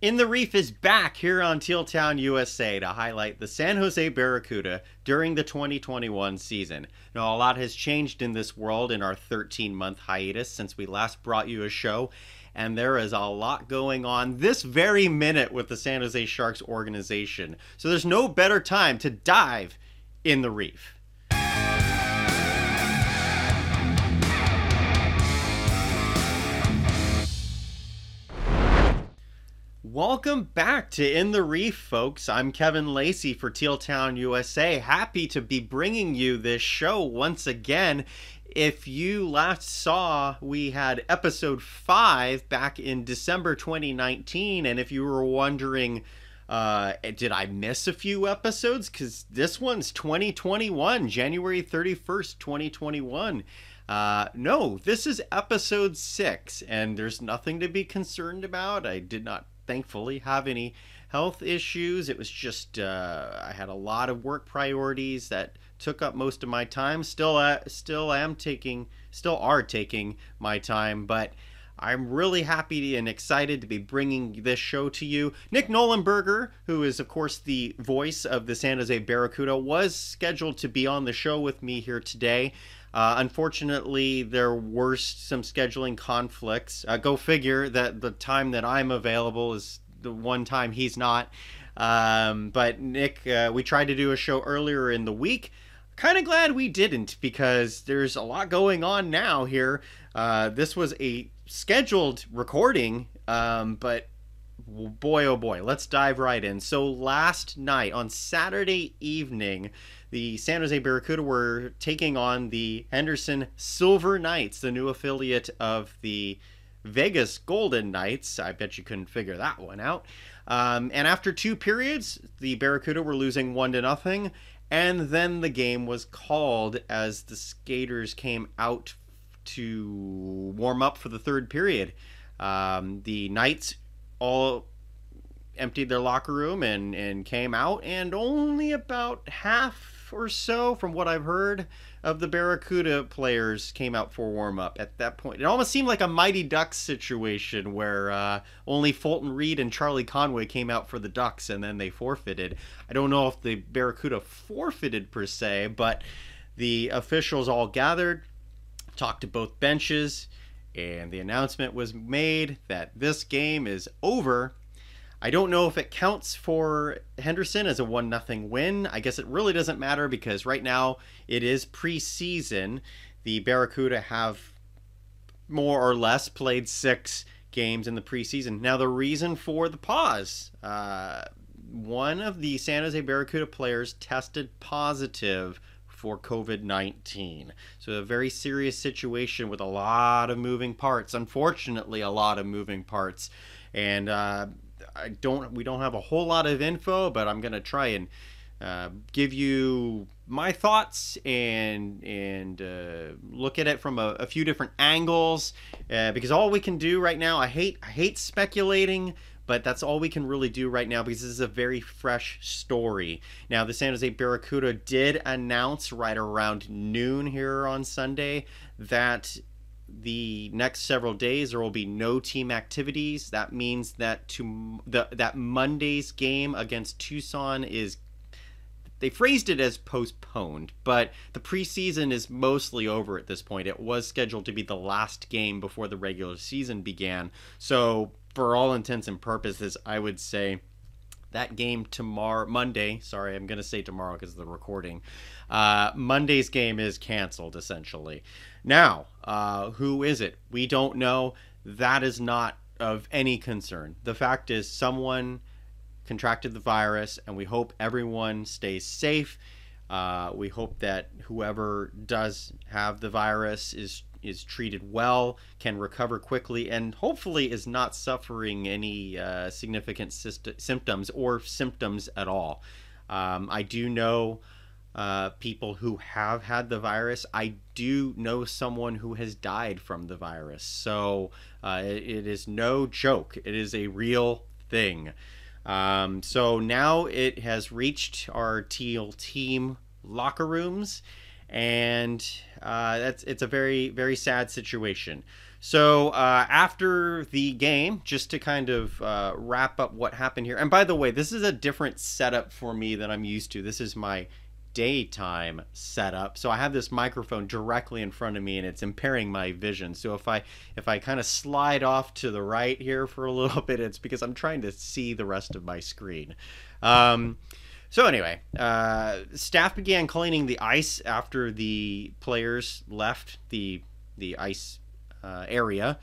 In the Reef is back here on Teal Town, USA to highlight the San Jose Barracuda during the 2021 season. Now, a lot has changed in this world in our 13 month hiatus since we last brought you a show, and there is a lot going on this very minute with the San Jose Sharks organization. So, there's no better time to dive in the Reef. Welcome back to In the Reef, folks. I'm Kevin Lacey for Teal Town, USA. Happy to be bringing you this show once again. If you last saw, we had episode five back in December 2019, and if you were wondering, uh, did I miss a few episodes? Because this one's 2021, January 31st, 2021. Uh, no, this is episode six, and there's nothing to be concerned about. I did not thankfully have any health issues. It was just uh, I had a lot of work priorities that took up most of my time. Still, uh, still am taking, still are taking my time, but. I'm really happy and excited to be bringing this show to you. Nick Nollenberger, who is, of course, the voice of the San Jose Barracuda, was scheduled to be on the show with me here today. Uh, unfortunately, there were some scheduling conflicts. Uh, go figure that the time that I'm available is the one time he's not. Um, but Nick, uh, we tried to do a show earlier in the week. Kind of glad we didn't because there's a lot going on now here. Uh, this was a scheduled recording, um, but boy, oh boy, let's dive right in. So last night on Saturday evening, the San Jose Barracuda were taking on the Henderson Silver Knights, the new affiliate of the Vegas Golden Knights. I bet you couldn't figure that one out. Um, and after two periods, the Barracuda were losing one to nothing, and then the game was called as the skaters came out to warm up for the third period. Um, the Knights all emptied their locker room and, and came out, and only about half or so, from what I've heard, of the Barracuda players came out for warm up at that point. It almost seemed like a Mighty Ducks situation where uh, only Fulton Reed and Charlie Conway came out for the Ducks and then they forfeited. I don't know if the Barracuda forfeited per se, but the officials all gathered, talked to both benches, and the announcement was made that this game is over I don't know if it counts for Henderson as a one nothing win. I guess it really doesn't matter because right now it is preseason. The Barracuda have more or less played six games in the preseason. Now the reason for the pause, uh, one of the San Jose Barracuda players tested positive for COVID 19. So, a very serious situation with a lot of moving parts. Unfortunately, a lot of moving parts. And uh, I don't we don't have a whole lot of info, but I'm gonna try and uh, give you my thoughts and and uh, look at it from a, a few different angles uh, because all we can do right now I hate I hate speculating but that's all we can really do right now because this is a very fresh story. Now, the San Jose Barracuda did announce right around noon here on Sunday that the next several days there will be no team activities. That means that to the that Monday's game against Tucson is they phrased it as postponed, but the preseason is mostly over at this point. It was scheduled to be the last game before the regular season began. So, for all intents and purposes, I would say that game tomorrow, Monday, sorry, I'm going to say tomorrow because of the recording. Uh, Monday's game is canceled, essentially. Now, uh, who is it? We don't know. That is not of any concern. The fact is, someone contracted the virus, and we hope everyone stays safe. Uh, we hope that whoever does have the virus is is treated well, can recover quickly, and hopefully is not suffering any uh, significant syst- symptoms or symptoms at all. Um, I do know uh, people who have had the virus. I do know someone who has died from the virus. So uh, it, it is no joke, it is a real thing. Um, so now it has reached our teal team locker rooms, and uh, that's it's a very very sad situation. So uh, after the game, just to kind of uh, wrap up what happened here, and by the way, this is a different setup for me than I'm used to. This is my daytime setup so i have this microphone directly in front of me and it's impairing my vision so if i if i kind of slide off to the right here for a little bit it's because i'm trying to see the rest of my screen um, so anyway uh, staff began cleaning the ice after the players left the the ice uh, area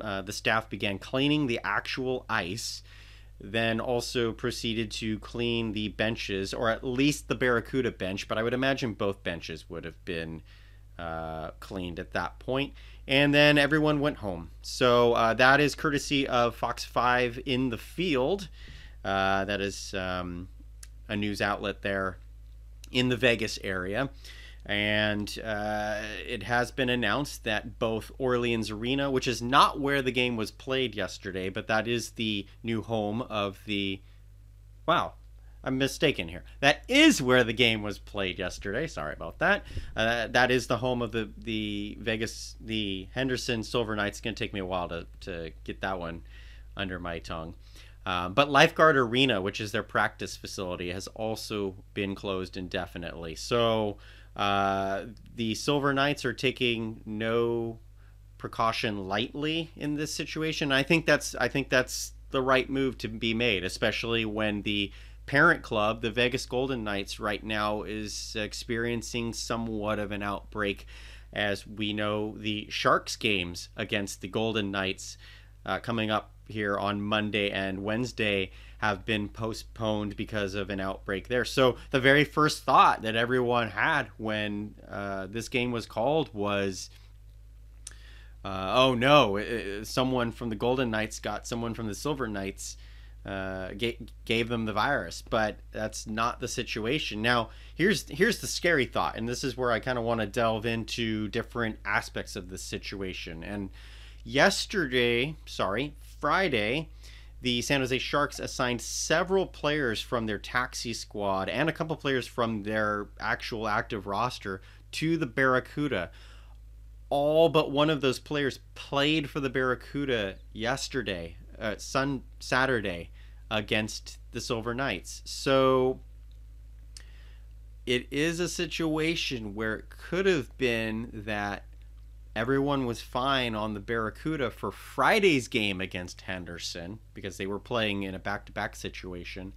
uh, the staff began cleaning the actual ice then also proceeded to clean the benches, or at least the Barracuda bench, but I would imagine both benches would have been uh, cleaned at that point. And then everyone went home. So uh, that is courtesy of Fox 5 in the field. Uh, that is um, a news outlet there in the Vegas area. And uh, it has been announced that both Orleans Arena, which is not where the game was played yesterday, but that is the new home of the. Wow, I'm mistaken here. That is where the game was played yesterday. Sorry about that. Uh, that is the home of the the Vegas, the Henderson Silver Knights. It's gonna take me a while to to get that one under my tongue. Uh, but Lifeguard Arena, which is their practice facility, has also been closed indefinitely. So uh, the Silver Knights are taking no precaution lightly in this situation. I think that's I think that's the right move to be made, especially when the parent club, the Vegas Golden Knights, right now is experiencing somewhat of an outbreak. As we know, the Sharks games against the Golden Knights uh, coming up here on Monday and Wednesday have been postponed because of an outbreak there. So the very first thought that everyone had when uh, this game was called was, uh, "Oh no, it, someone from the Golden Knights got someone from the Silver Knights." Uh, gave, gave them the virus, but that's not the situation. Now, here's here's the scary thought, and this is where I kind of want to delve into different aspects of the situation. And yesterday, sorry, Friday, the San Jose Sharks assigned several players from their taxi squad and a couple players from their actual active roster to the Barracuda. All but one of those players played for the Barracuda yesterday, uh, Sun Saturday, against the Silver Knights. So it is a situation where it could have been that everyone was fine on the Barracuda for Friday's game against Henderson because they were playing in a back to back situation.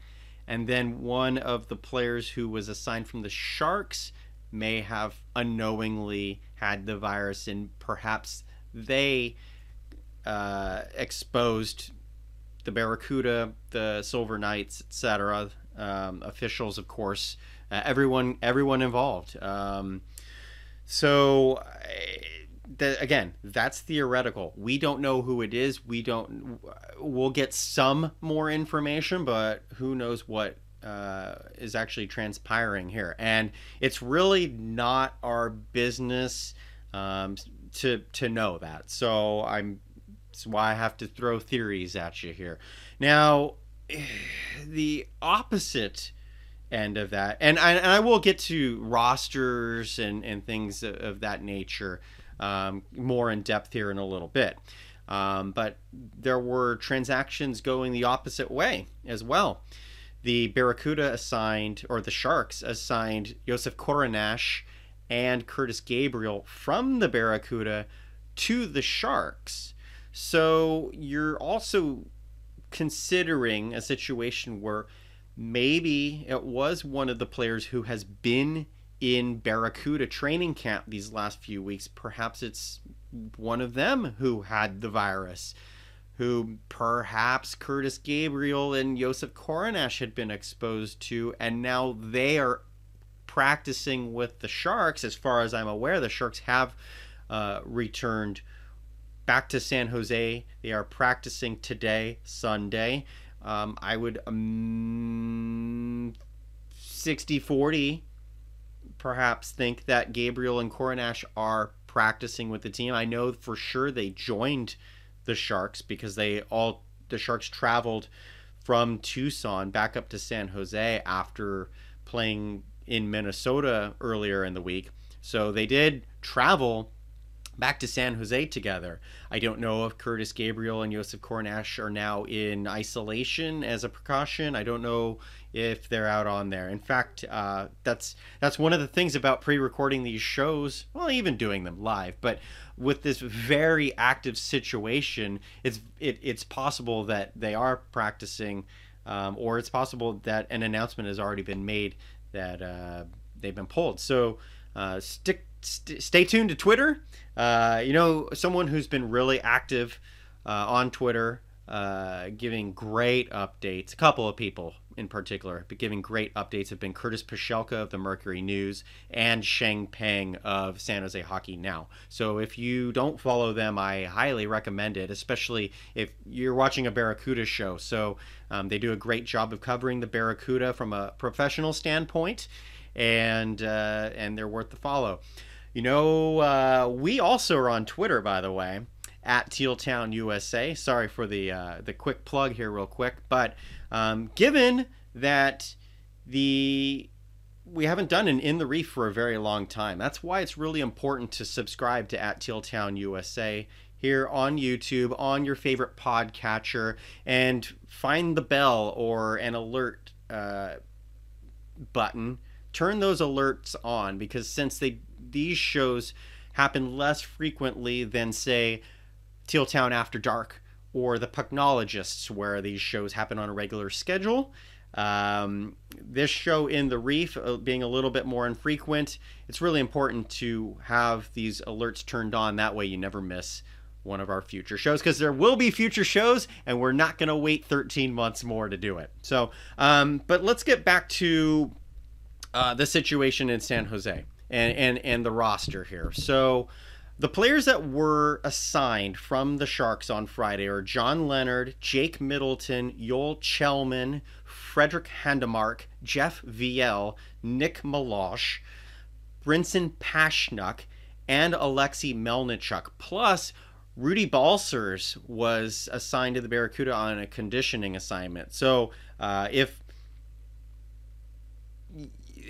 And then one of the players who was assigned from the Sharks may have unknowingly had the virus, and perhaps they uh, exposed the Barracuda, the Silver Knights, etc. Um, officials, of course, uh, everyone, everyone involved. Um, so that again, that's theoretical. We don't know who it is. We don't. We'll get some more information, but who knows what uh, is actually transpiring here? And it's really not our business um, to to know that. So I'm. That's why I have to throw theories at you here. Now, the opposite end of that, and I, and I will get to rosters and and things of that nature um, more in depth here in a little bit. Um, but there were transactions going the opposite way as well. The Barracuda assigned, or the Sharks assigned Josef Korenar and Curtis Gabriel from the Barracuda to the Sharks. So you're also considering a situation where maybe it was one of the players who has been in Barracuda training camp these last few weeks. Perhaps it's one of them who had the virus, who perhaps Curtis Gabriel and Josef Korenar had been exposed to, and now they are practicing with the Sharks. As far as I'm aware, the Sharks have uh, returned back to San Jose. They are practicing today, Sunday. Um, I would um, 60 40 perhaps think that Gabriel and Korenar are practicing with the team. I know for sure they joined the Sharks because they all the Sharks traveled from Tucson back up to San Jose after playing in Minnesota earlier in the week. So they did travel, back to San Jose together. I don't know if Curtis Gabriel and Josef Korenar are now in isolation as a precaution. I don't know if they're out on there. In fact, uh, that's that's one of the things about pre-recording these shows. Well, even doing them live, but with this very active situation, it's it, it's possible that they are practicing, um, or it's possible that an announcement has already been made that uh, they've been pulled. So uh, stick st- stay tuned to Twitter. Uh, you know, someone who's been really active uh, on Twitter, uh, giving great updates. A couple of people in particular, but giving great updates have been Curtis Pashelka of the Mercury News and Sheng Peng of San Jose Hockey Now. So if you don't follow them, I highly recommend it, especially if you're watching a Barracuda show. So um, they do a great job of covering the Barracuda from a professional standpoint, and uh, and they're worth the follow. You know, uh, we also are on Twitter, by the way, at Tealtown USA. Sorry for the uh, the quick plug here, real quick, but um, given that the we haven't done an in the reef for a very long time, that's why it's really important to subscribe to at Tealtown USA here on YouTube on your favorite podcatcher and find the bell or an alert uh, button. Turn those alerts on because since they these shows happen less frequently than, say, Teal Town After Dark or The Pucknologists, where these shows happen on a regular schedule. Um, this show in the reef uh, being a little bit more infrequent, it's really important to have these alerts turned on. That way, you never miss one of our future shows because there will be future shows and we're not going to wait 13 months more to do it. So, um, but let's get back to uh, the situation in San Jose and and and the roster here. So the players that were assigned from the Sharks on Friday are John Leonard, Jake Middleton, Joel Kellman, Fredrik Handemark, Jeff Viel, Nick Meloche, Brinson Pasichnuk, and Alexei Melnichuk. Plus, Rudy Balcers was assigned to the Barracuda on a conditioning assignment. So uh, if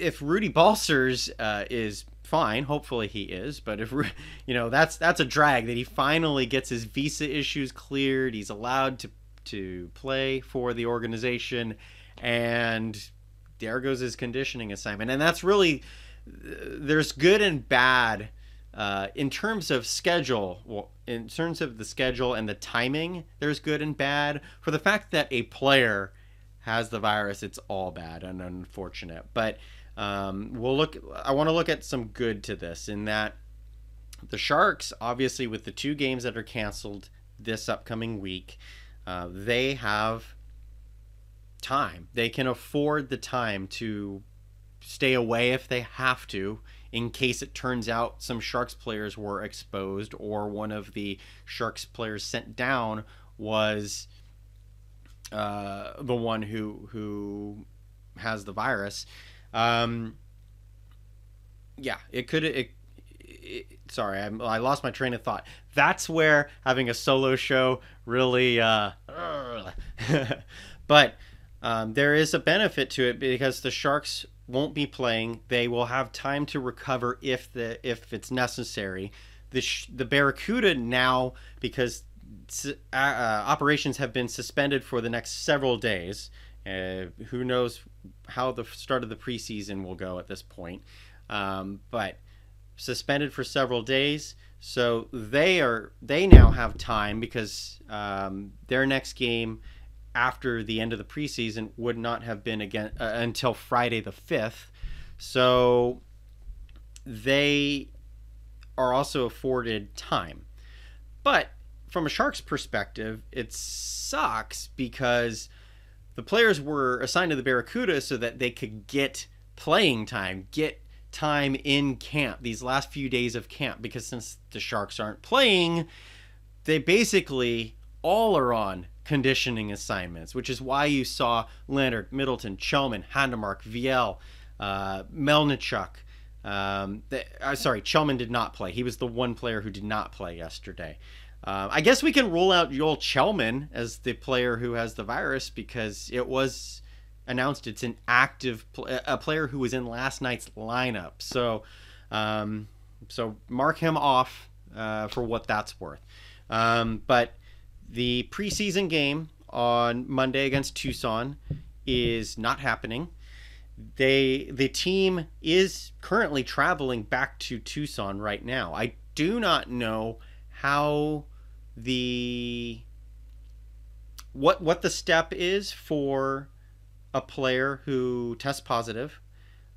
if Rudy Balcers uh, is fine, hopefully he is, but if you know that's that's a drag that he finally gets his visa issues cleared, he's allowed to to play for the organization, and there goes his conditioning assignment, and that's really there's good and bad. Uh, in terms of schedule, well, in terms of the schedule and the timing, there's good and bad. For the fact that a player has the virus, it's all bad and unfortunate. But um, we'll look. I want to look at some good to this in that the Sharks, obviously, with the two games that are canceled this upcoming week, uh, they have time. They can afford the time to stay away if they have to, in case it turns out some Sharks players were exposed or one of the Sharks players sent down was uh, the one who who has the virus. Um, yeah, it could. It, it, sorry, I, I, lost my train of thought. That's where having a solo show really. Uh, but um, there is a benefit to it because the Sharks won't be playing. They will have time to recover if the if it's necessary. The sh- the Barracuda now because uh, uh, operations have been suspended for the next several days uh, who knows how the start of the preseason will go at this point. Um, but suspended for several days, so they are they now have time because um, their next game after the end of the preseason would not have been again uh, until Friday the fifth. So they are also afforded time, but from a Sharks perspective, it sucks because the players were assigned to the Barracuda so that they could get playing time, get time in camp, these last few days of camp, because since the Sharks aren't playing, they basically all are on conditioning assignments, which is why you saw Leonard, Middleton, Kellman, Handemark, Viel, uh, Melnichuk. Um, uh, sorry, Kellman did not play. He was the one player who did not play yesterday. Uh, I guess we can rule out Joel Kellman as the player who has the virus because it was announced it's an active pl- a player who was in last night's lineup. So, um, so mark him off uh, for what that's worth. Um, but the preseason game on Monday against Tucson is not happening. They the team is currently traveling back to Tucson right now. I do not know how the what what the step is for a player who tests positive.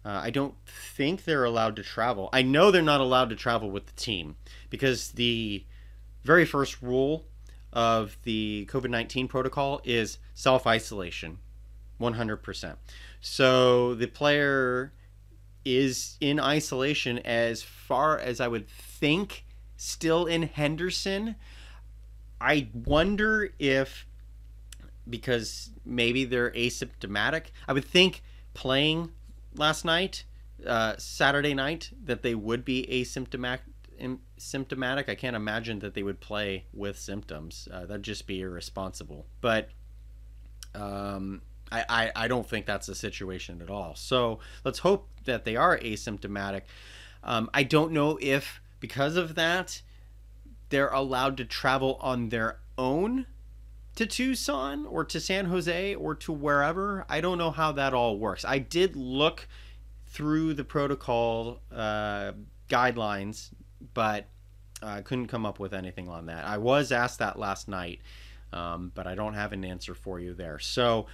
Uh, I don't think they're allowed to travel. I know they're not allowed to travel with the team because the very first rule of the COVID 19 protocol is self isolation 100%. So the player is in isolation as far as I would think, still in Henderson. I wonder if because maybe they're asymptomatic. I would think playing last night, uh, Saturday night, that they would be asymptomatic. Symptomatic. I can't imagine that they would play with symptoms. Uh, that'd just be irresponsible. But um, I, I, I don't think that's the situation at all. So let's hope that they are asymptomatic. Um, I don't know if because of that they're allowed to travel on their own to Tucson or to San Jose or to wherever. I don't know how that all works. I did look through the protocol uh, guidelines, but I uh, couldn't come up with anything on that. I was asked that last night, um, but I don't have an answer for you there. So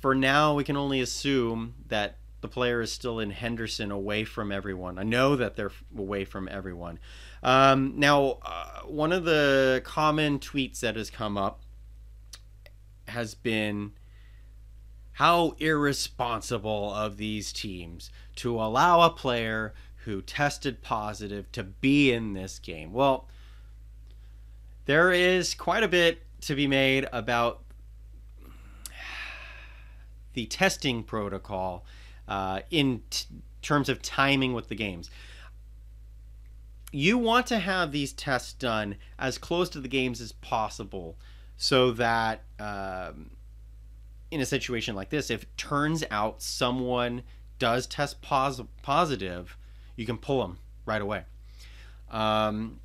for now, we can only assume that the player is still in Henderson away from everyone. I know that they're away from everyone. Um, now, uh, one of the common tweets that has come up has been how irresponsible of these teams to allow a player who tested positive to be in this game. Well, there is quite a bit to be made about the testing protocol uh, in t- terms of timing with the games. You want to have these tests done as close to the games as possible so that um, in a situation like this, if it turns out someone does test pos- positive, you can pull them right away. Um,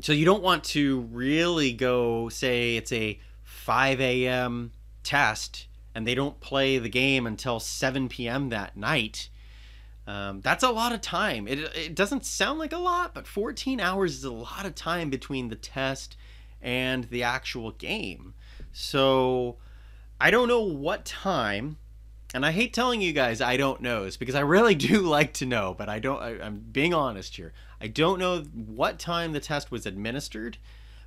so you don't want to really go say it's a 5 a.m. test and they don't play the game until 7 p.m. that night. Um, that's a lot of time. It, it doesn't sound like a lot, but 14 hours is a lot of time between the test and the actual game. So I don't know what time, and I hate telling you guys I don't know because I really do like to know, but I don't. I, I'm being honest here. I don't know what time the test was administered,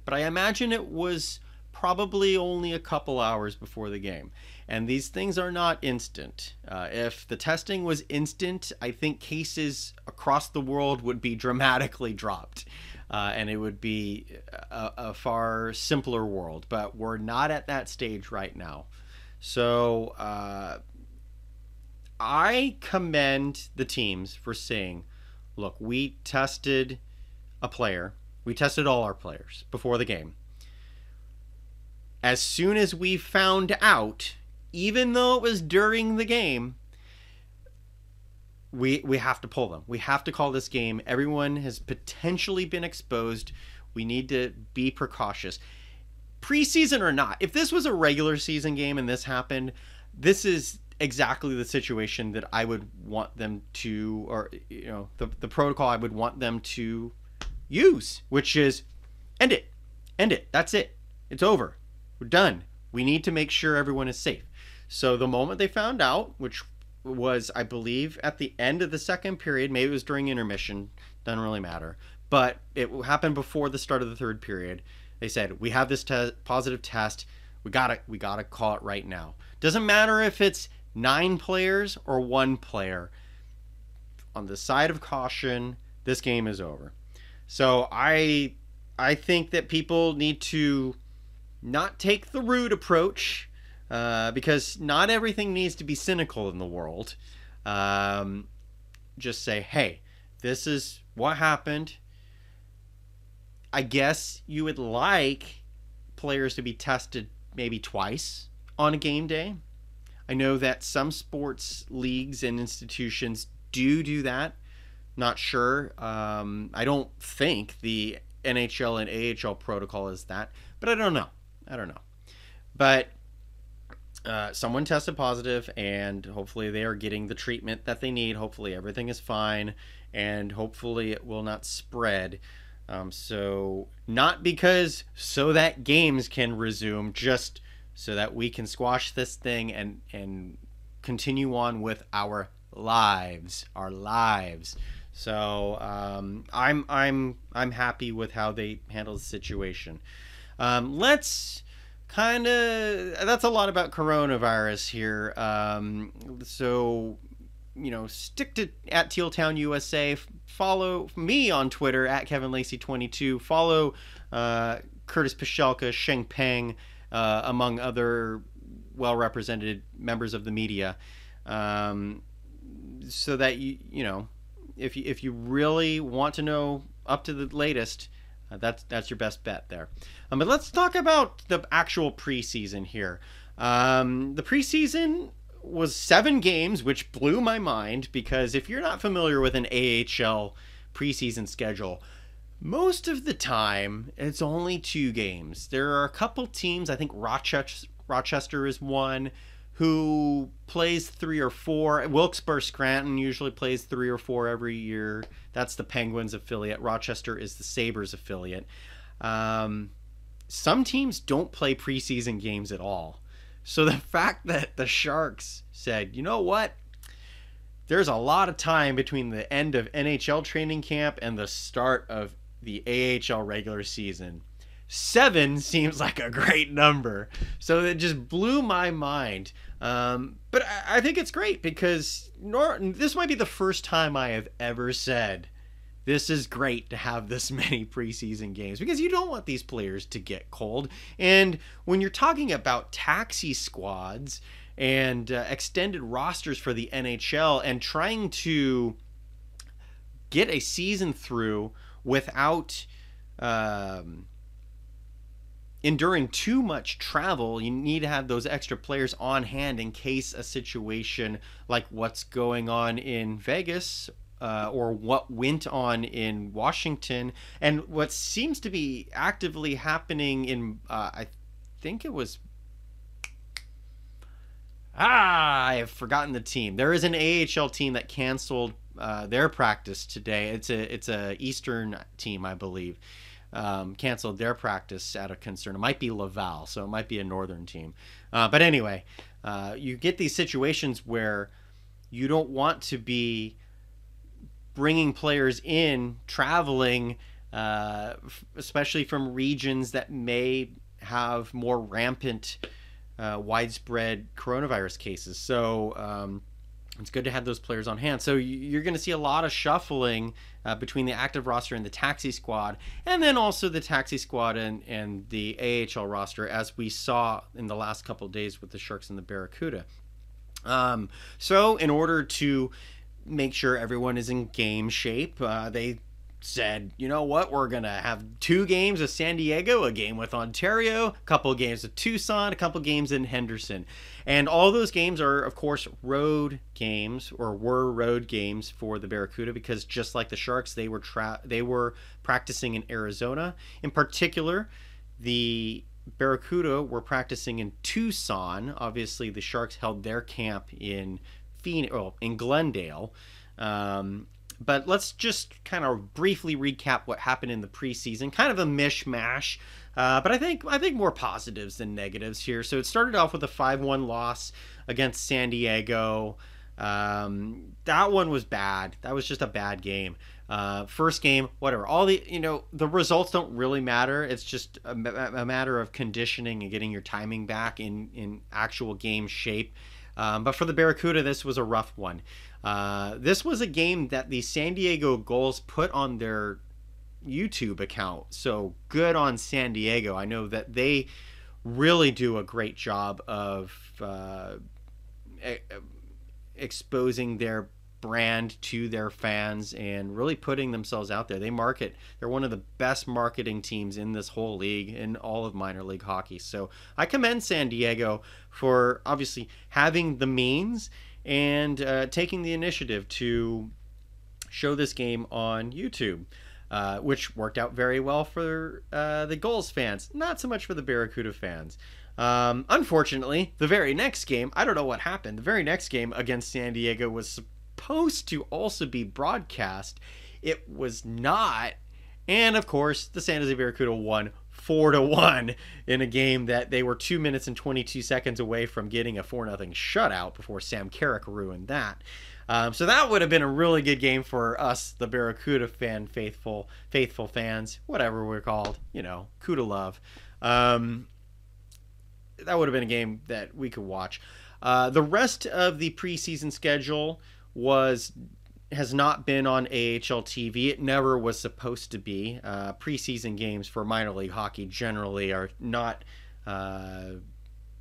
but I imagine it was probably only a couple hours before the game. And these things are not instant. Uh, if the testing was instant, I think cases across the world would be dramatically dropped. Uh, and it would be a, a, far simpler world. But we're not at that stage right now. So uh, I commend the teams for saying, look, we tested a player, we tested all our players before the game. As soon as we found out even though it was during the game, we we have to pull them. We have to call this game. Everyone has potentially been exposed. We need to be precautious. Preseason or not, if this was a regular season game and this happened, this is exactly the situation that I would want them to, or you know, the the protocol I would want them to use, which is end it, end it. That's it. It's over. We're done. We need to make sure everyone is safe. So the moment they found out, which was, I believe, at the end of the second period, maybe it was during intermission, doesn't really matter, but it happened before the start of the third period. They said, "We have this te- positive test. We got to we got to call it right now. Doesn't matter if it's 9 players or 1 player. On the side of caution, this game is over." So I I think that people need to not take the rude approach uh, because not everything needs to be cynical in the world. Um, just say, hey, this is what happened. I guess you would like players to be tested maybe twice on a game day. I know that some sports leagues and institutions do do that Not sure. Um, I don't think the NHL and AHL protocol is that, but I don't know. I don't know. But uh, someone tested positive, and hopefully they are getting the treatment that they need. Hopefully everything is fine, and hopefully it will not spread. Um, so, not because so that games can resume, just so that we can squash this thing and and continue on with our lives, our lives. So um, I'm I'm I'm happy with how they handle the situation. Um, let's kind of that's a lot about coronavirus here. Um, so you know, stick to at Tealtown USA. Follow me on Twitter at Kevin Lacey 22. Follow uh, Curtis Pashelka, Sheng Peng, uh, among other well represented members of the media, um, so that you you know if you if you really want to know up to the latest, uh, that's that's your best bet there. Um, but let's talk about the actual preseason here. Um, the preseason was seven games, which blew my mind because if you're not familiar with an AHL preseason schedule, most of the time it's only two games. There are a couple teams. I think Rochester Rochester is one who plays three or four. Wilkes-Barre Scranton usually plays three or four every year. That's the Penguins affiliate. Rochester is the Sabres affiliate. Um, some teams don't play preseason games at all. So the fact that the Sharks said, you know what? There's a lot of time between the end of NHL training camp and the start of the AHL regular season seven seems like a great number. So it just blew my mind. Um, but I, I, think it's great because nor- this might be the first time I have ever said this is great to have this many preseason games because you don't want these players to get cold. And when you're talking about taxi squads and uh, extended rosters for the NHL and trying to get a season through without. Um, enduring too much travel, you need to have those extra players on hand in case a situation like what's going on in Vegas uh, or what went on in Washington and what seems to be actively happening in, uh, I think it was. Ah, I have forgotten the team. There is an AHL team that canceled uh, their practice today. It's a it's a Eastern team, I believe um, canceled their practice out of concern. It might be Laval, so it might be a northern team. Uh, but anyway, uh, you get these situations where you don't want to be bringing players in, traveling, uh, especially from regions that may have more rampant, uh, widespread coronavirus cases. So, um, it's good to have those players on hand. So you're going to see a lot of shuffling uh, between the active roster and the taxi squad, and then also the taxi squad and, and the AHL roster, as we saw in the last couple days with the Sharks and the Barracuda. Um, so, in order to make sure everyone is in game shape, uh, they said, you know what, we're going to have two games with San Diego, a game with Ontario, a couple games with Tucson, a couple games in Henderson. And all those games are, of course, road games or were road games for the Barracuda because just like the Sharks, they were tra- they were practicing in Arizona. In particular, the Barracuda were practicing in Tucson. Obviously, the Sharks held their camp in Phoenix, well, in Glendale. Um, but let's just kind of briefly recap what happened in the preseason. Kind of a mishmash, uh, but I think I think more positives than negatives here. So it started off with a five-one loss against San Diego. Um, that one was bad. That was just a bad game. Uh, first game, whatever. All the you know the results don't really matter. It's just a, a matter of conditioning and getting your timing back in in actual game shape. Um, but for the Barracuda, this was a rough one. Uh, this was a game that the San Diego Gulls put on their YouTube account. So good on San Diego. I know that they really do a great job of uh, exposing their brand to their fans and really putting themselves out there. They market, they're one of the best marketing teams in this whole league, in all of minor league hockey. So I commend San Diego for obviously having the means and uh, taking the initiative to show this game on YouTube. Uh, which worked out very well for uh, the Gulls fans, not so much for the Barracuda fans. Um, unfortunately, the very next game, I don't know what happened. The very next game against San Diego was supposed to also be broadcast. It was not. And of course, the San Jose Barracuda won four to one in a game that they were two minutes and 22 seconds away from getting a four nothing shutout before Sam Carrick ruined that. Um, so that would have been a really good game for us, the Barracuda fan faithful faithful fans, whatever we're called, you know, Cuda love. Um, that would have been a game that we could watch. Uh, the rest of the preseason schedule was has not been on AHL TV. It never was supposed to be. Uh, preseason games for minor league hockey generally are not uh,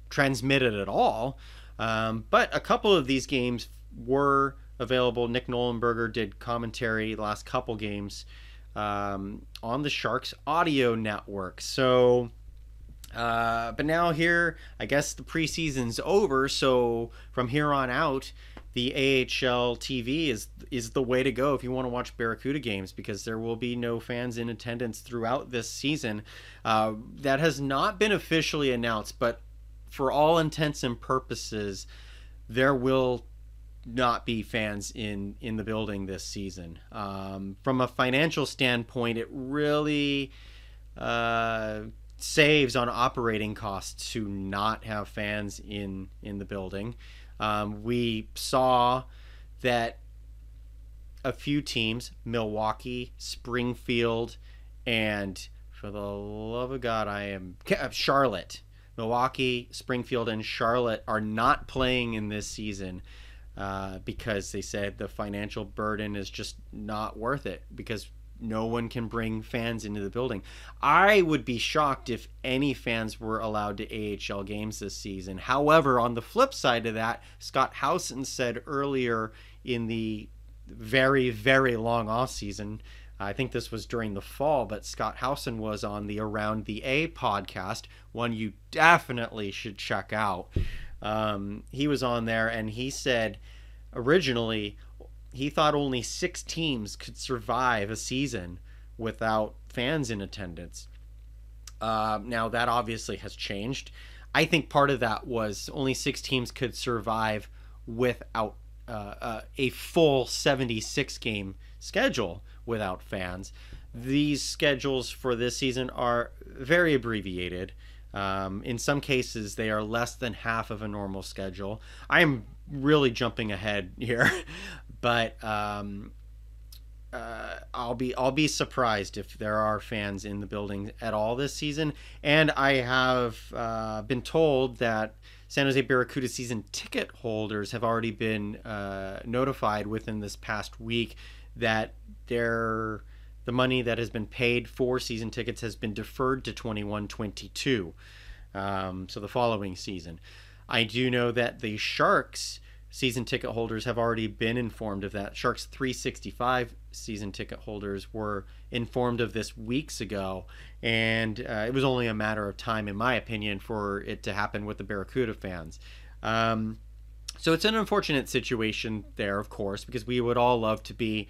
transmitted at all. Um, but a couple of these games were available. Nick Nollenberger did commentary the last couple games um, on the Sharks audio network. So, uh, but now here, I guess the preseason's over. So from here on out, the AHL TV is is the way to go if you want to watch Barracuda games because there will be no fans in attendance throughout this season. Uh, that has not been officially announced, but for all intents and purposes, there will not be fans in in the building this season. Um, from a financial standpoint, it really uh, saves on operating costs to not have fans in in the building. Um, we saw that a few teams, Milwaukee, Springfield, and for the love of God, I am Charlotte. Milwaukee, Springfield, and Charlotte are not playing in this season uh, because they said the financial burden is just not worth it because no one can bring fans into the building. I would be shocked if any fans were allowed to AHL games this season. However, on the flip side of that, Scott Howson said earlier in the very, very long off season. I think this was during the fall, but Scott Howson was on the Around the A podcast, one you definitely should check out. Um, he was on there and he said originally he thought only six teams could survive a season without fans in attendance. Uh, now that obviously has changed. I think part of that was only six teams could survive without uh, uh, a full 76 game schedule without fans. These schedules for this season are very abbreviated. Um, in some cases, they are less than half of a normal schedule. I am really jumping ahead here, but um, uh, I'll be I'll be surprised if there are fans in the building at all this season. And I have uh, been told that San Jose Barracuda season ticket holders have already been uh, notified within this past week that their the money that has been paid for season tickets has been deferred to 21 22. Um, so the following season. I do know that the Sharks season ticket holders have already been informed of that. Sharks 365 season ticket holders were informed of this weeks ago, and uh, it was only a matter of time, in my opinion, for it to happen with the Barracuda fans. Um, so it's an unfortunate situation there, of course, because we would all love to be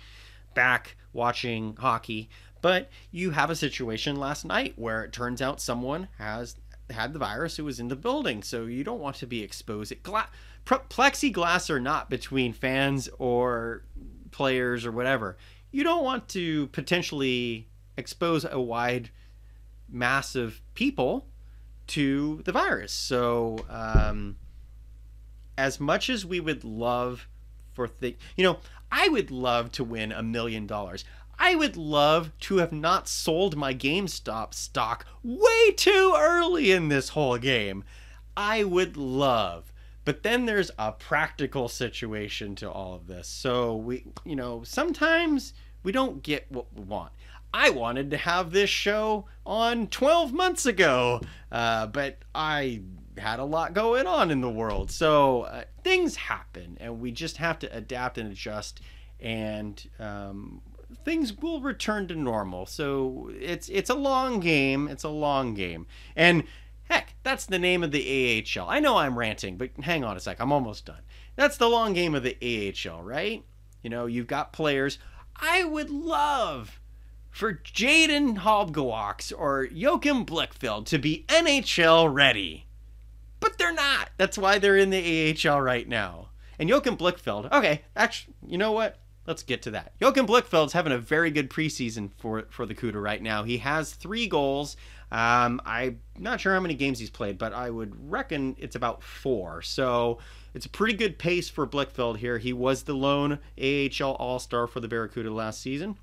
back watching hockey. But you have a situation last night where it turns out someone has had the virus who was in the building, so you don't want to be exposed. Gla- plexiglass or not between fans or players or whatever, you don't want to potentially expose a wide mass of people to the virus. So, um, as much as we would love for the, you know, I would love to win a million dollars. I would love to have not sold my GameStop stock way too early in this whole game. I would love. But then there's a practical situation to all of this. So we, you know, sometimes we don't get what we want. I wanted to have this show on 12 months ago, uh, but I had a lot going on in the world. So uh, things happen, and we just have to adapt and adjust, and um, things will return to normal. So it's it's a long game. It's a long game, and heck, that's the name of the AHL. I know I'm ranting, but hang on a sec. I'm almost done. That's the long game of the AHL, right? You know, you've got players. I would love for Jaden Halbgewachs or Joachim Blichfeld to be NHL ready. But they're not. That's why they're in the AHL right now. And Joachim Blichfeld, okay, actually, you know what? Let's get to that. Joachim Blichfeld's having a very good preseason for for the CUDA right now. He has three goals. Um, I'm not sure how many games he's played, but I would reckon it's about four. So it's a pretty good pace for Blichfeld here. He was the lone AHL All Star for the Barracuda last season.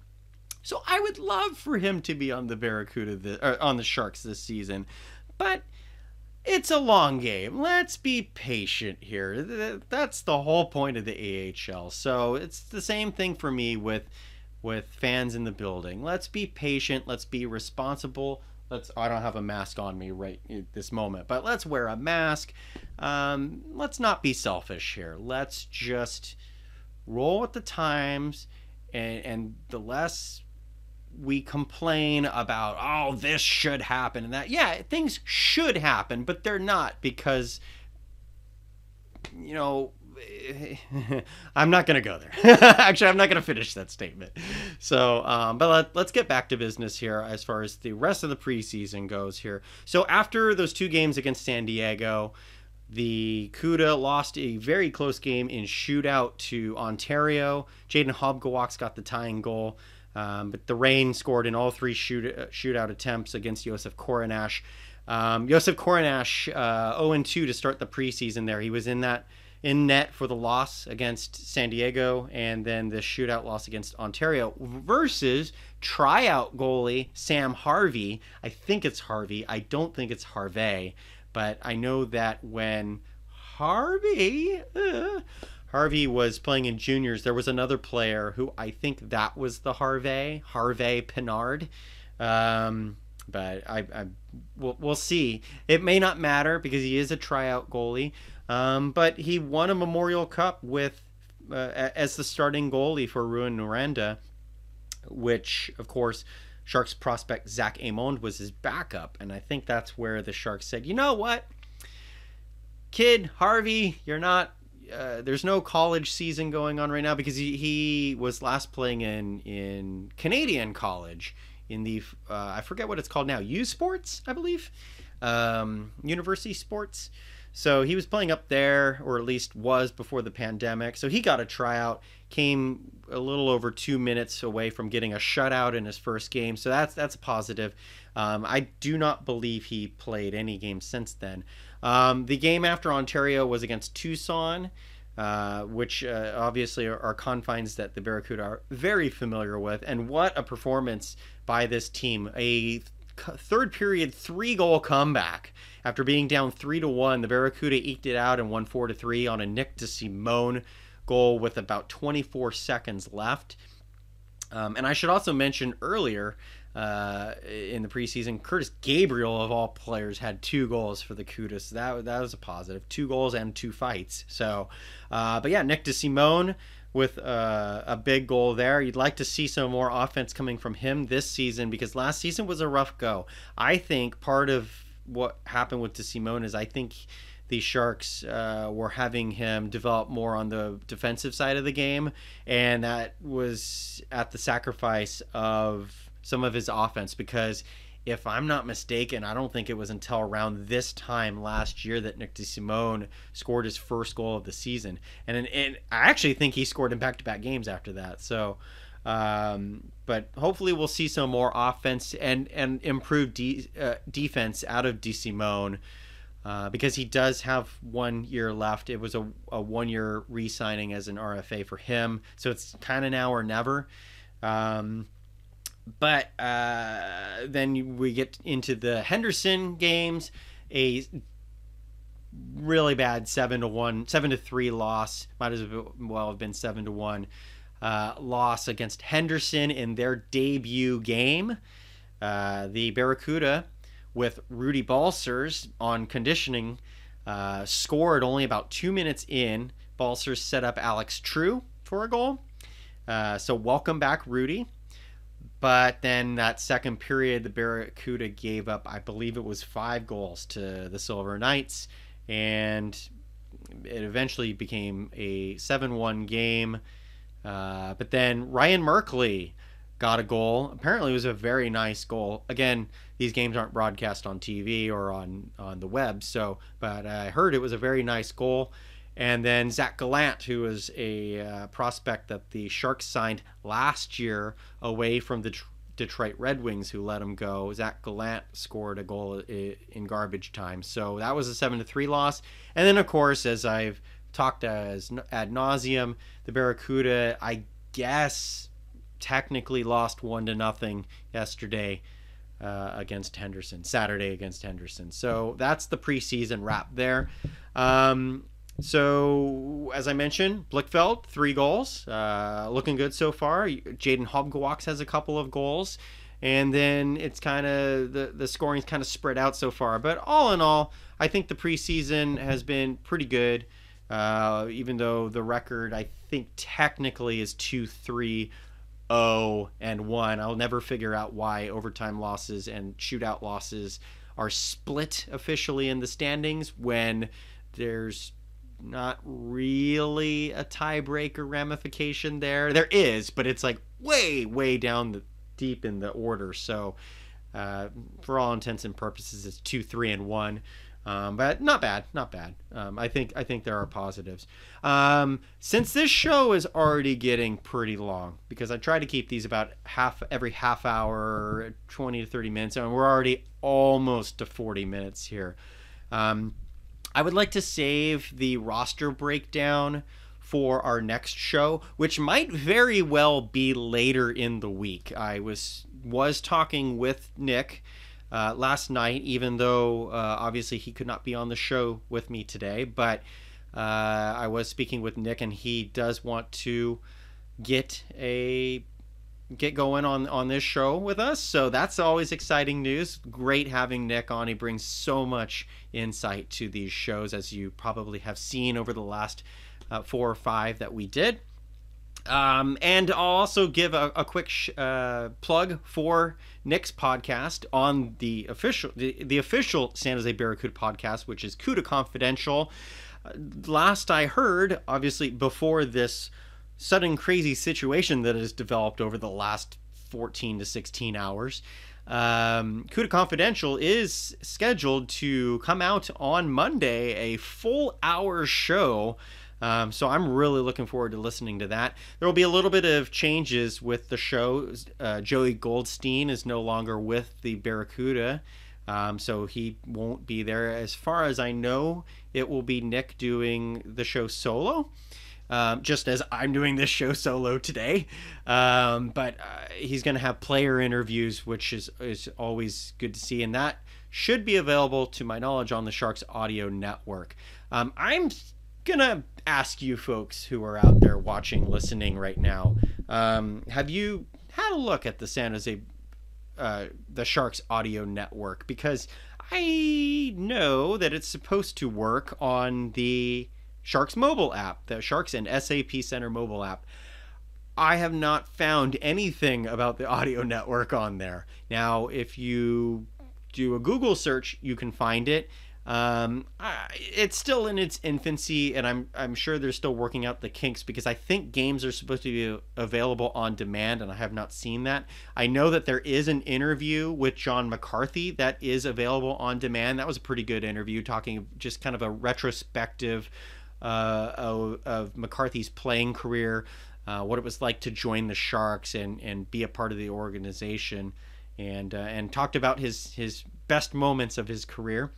So I would love for him to be on the Barracuda, this, on the Sharks this season. But it's a long game. Let's be patient here. That's the whole point of the AHL. So it's the same thing for me with with fans in the building. Let's be patient. Let's be responsible. Let's. I don't have a mask on me right at this moment, but let's wear a mask. Um, let's not be selfish here. Let's just roll with the times, and and the less we complain about oh this should happen and that yeah things should happen but they're not because you know I'm not going to go there. Actually, I'm not going to finish that statement. So, um, but let, us get back to business here as far as the rest of the preseason goes here. So, after those two games against San Diego, the CUDA lost a very close game in shootout to Ontario. Jaden Halbgewachs got the tying goal. Um, but the Reign scored in all three shoot, uh, shootout attempts against Josef Korenar. Um, Josef Korenar, uh, 0 2 to start the preseason there. He was in that in net for the loss against San Diego and then the shootout loss against Ontario versus tryout goalie Sam Harvey. I think it's Harvey. I don't think it's Harvey, but I know that when Harvey. Uh, Harvey was playing in juniors, there was another player who I think that was the Harvey, Harvey Pinard. Um, but I, I we'll, we'll, see. It may not matter because he is a tryout goalie. Um, but he won a Memorial Cup with uh, as the starting goalie for Rouyn-Noranda, which of course Sharks prospect Zach Emond was his backup, and I think that's where the Sharks said, you know what, kid Harvey, you're not uh, there's no college season going on right now because he, he was last playing in in Canadian college in the uh, I forget what it's called now U Sports I believe? Um, University Sports. So he was playing up there, or at least was before the pandemic. So he got a tryout, came a little over two minutes away from getting a shutout in his first game. So that's that's a positive. Um, I do not believe he played any games since then. Um, the game after Ontario was against Tucson, uh, which uh, obviously are, are, confines that the Barracuda are very familiar with. And what a performance by this team! A third period three goal comeback after being down three to one. The Barracuda eked it out and won four to three on a Nick DeSimone goal with about 24 seconds left. Um, and I should also mention earlier uh, in the preseason. Curtis Gabriel, of all players, had two goals for the CUDA. So that, that was a. Two goals and two fights. So, uh, but yeah, Nick DeSimone with uh, a big goal there. You'd like to see some more offense coming from him this season because last season was a rough go. I think part of what happened with DeSimone is I think the Sharks uh, were having him develop more on the defensive side of the game, and that was at the sacrifice of some of his offense because if I'm not mistaken, I don't think it was until around this time last year that Nick DeSimone scored his first goal of the season, and and I actually think he scored in back-to-back games after that. So, um, but hopefully we'll see some more offense and and improved de- uh, defense out of DeSimone. Uh, because he does have one year left. It was a, a one year re signing as an RFA for him. So it's kind of now or never. Um, but uh, then we get into the Henderson games, a really bad seven to one, seven to three loss. Might as well have been seven to one uh, loss against Henderson in their debut game. Uh, the Barracuda, with Rudy Balcers on conditioning, uh, scored only about two minutes in. Balcers set up Alex True for a goal. Uh, so welcome back, Rudy. But then that second period, the Barracuda gave up, I believe it was five goals to the Silver Knights, and it eventually became a 7 1 game. Uh, but then Ryan Merkley got a goal. Apparently, it was a very nice goal. Again, these games aren't broadcast on TV or on on the web, so but I heard it was a very nice goal. And then Zach Gallant, who was a uh, prospect that the Sharks signed last year away from the Detroit Red Wings, who let him go. Zach Gallant scored a goal in garbage time, so that was a seven to three loss. And then, of course, as I've talked as ad nauseum, the Barracuda, I guess, technically lost one to nothing yesterday. Uh, against Henderson, Saturday against Henderson. So that's the preseason wrap there. Um, so, as I mentioned, Blichfeld, three goals. Uh, looking good so far. Jaden Halbgewachs has a couple of goals. And then it's kind of the, the scoring's kind of spread out so far. But all in all, I think the preseason has been pretty good. Uh, even though the record, I think, technically is 2 3 0 and 1. I'll never figure out why overtime losses and shootout losses are split officially in the standings when there's not really a tiebreaker ramification there. There is, but it's like way, way down the deep in the order. So, uh, for all intents and purposes, it's two, three, and one. Um, but not bad, not bad. Um, I think I think there are positives. Um, since this show is already getting pretty long, because I try to keep these about half every half hour, twenty to thirty minutes, and we're already almost to forty minutes here. Um, I would like to save the roster breakdown for our next show, which might very well be later in the week. I was was talking with Nick uh, last night, even though uh, obviously he could not be on the show with me today, but uh, I was speaking with Nick, and he does want to get a get going on on this show with us. So that's always exciting news. Great having Nick on. He brings so much insight to these shows, as you probably have seen over the last uh, four or five that we did. Um, and I'll also give a, a quick sh- uh, plug for Nick's podcast on the official the, the official San Jose Barracuda podcast, which is CUDA Confidential. Uh, last I heard, obviously before this sudden crazy situation that has developed over the last 14 to 16 hours. Um, CUDA Confidential is scheduled to come out on Monday, a full hour show. Um, so I'm really looking forward to listening to that. There will be a little bit of changes with the show. Uh, Joey Goldstein is no longer with the Barracuda, um, so he won't be there. As far as I know, it will be Nick doing the show solo um, just as I'm doing this show solo today. Um, but uh, he's going to have player interviews, which is is always good to see, and that should be available, to my knowledge, on the Sharks Audio Network. Um, I'm gonna ask you folks who are out there watching, listening right now, um, have you had a look at the San Jose, uh, the Sharks Audio Network? Because I know that it's supposed to work on the Sharks mobile app, the Sharks and SAP Center mobile app. I have not found anything about the audio network on there. Now, if you do a Google search, you can find it. Um, it's still in its infancy, and I'm I'm sure they're still working out the kinks because I think games are supposed to be available on demand, and I have not seen that. I know that there is an interview with John McCarthy that is available on demand. That was a pretty good interview, talking just kind of a retrospective of, of, McCarthy's playing career, uh, what it was like to join the Sharks and, and be a part of the organization, and uh, and talked about his his best moments of his career.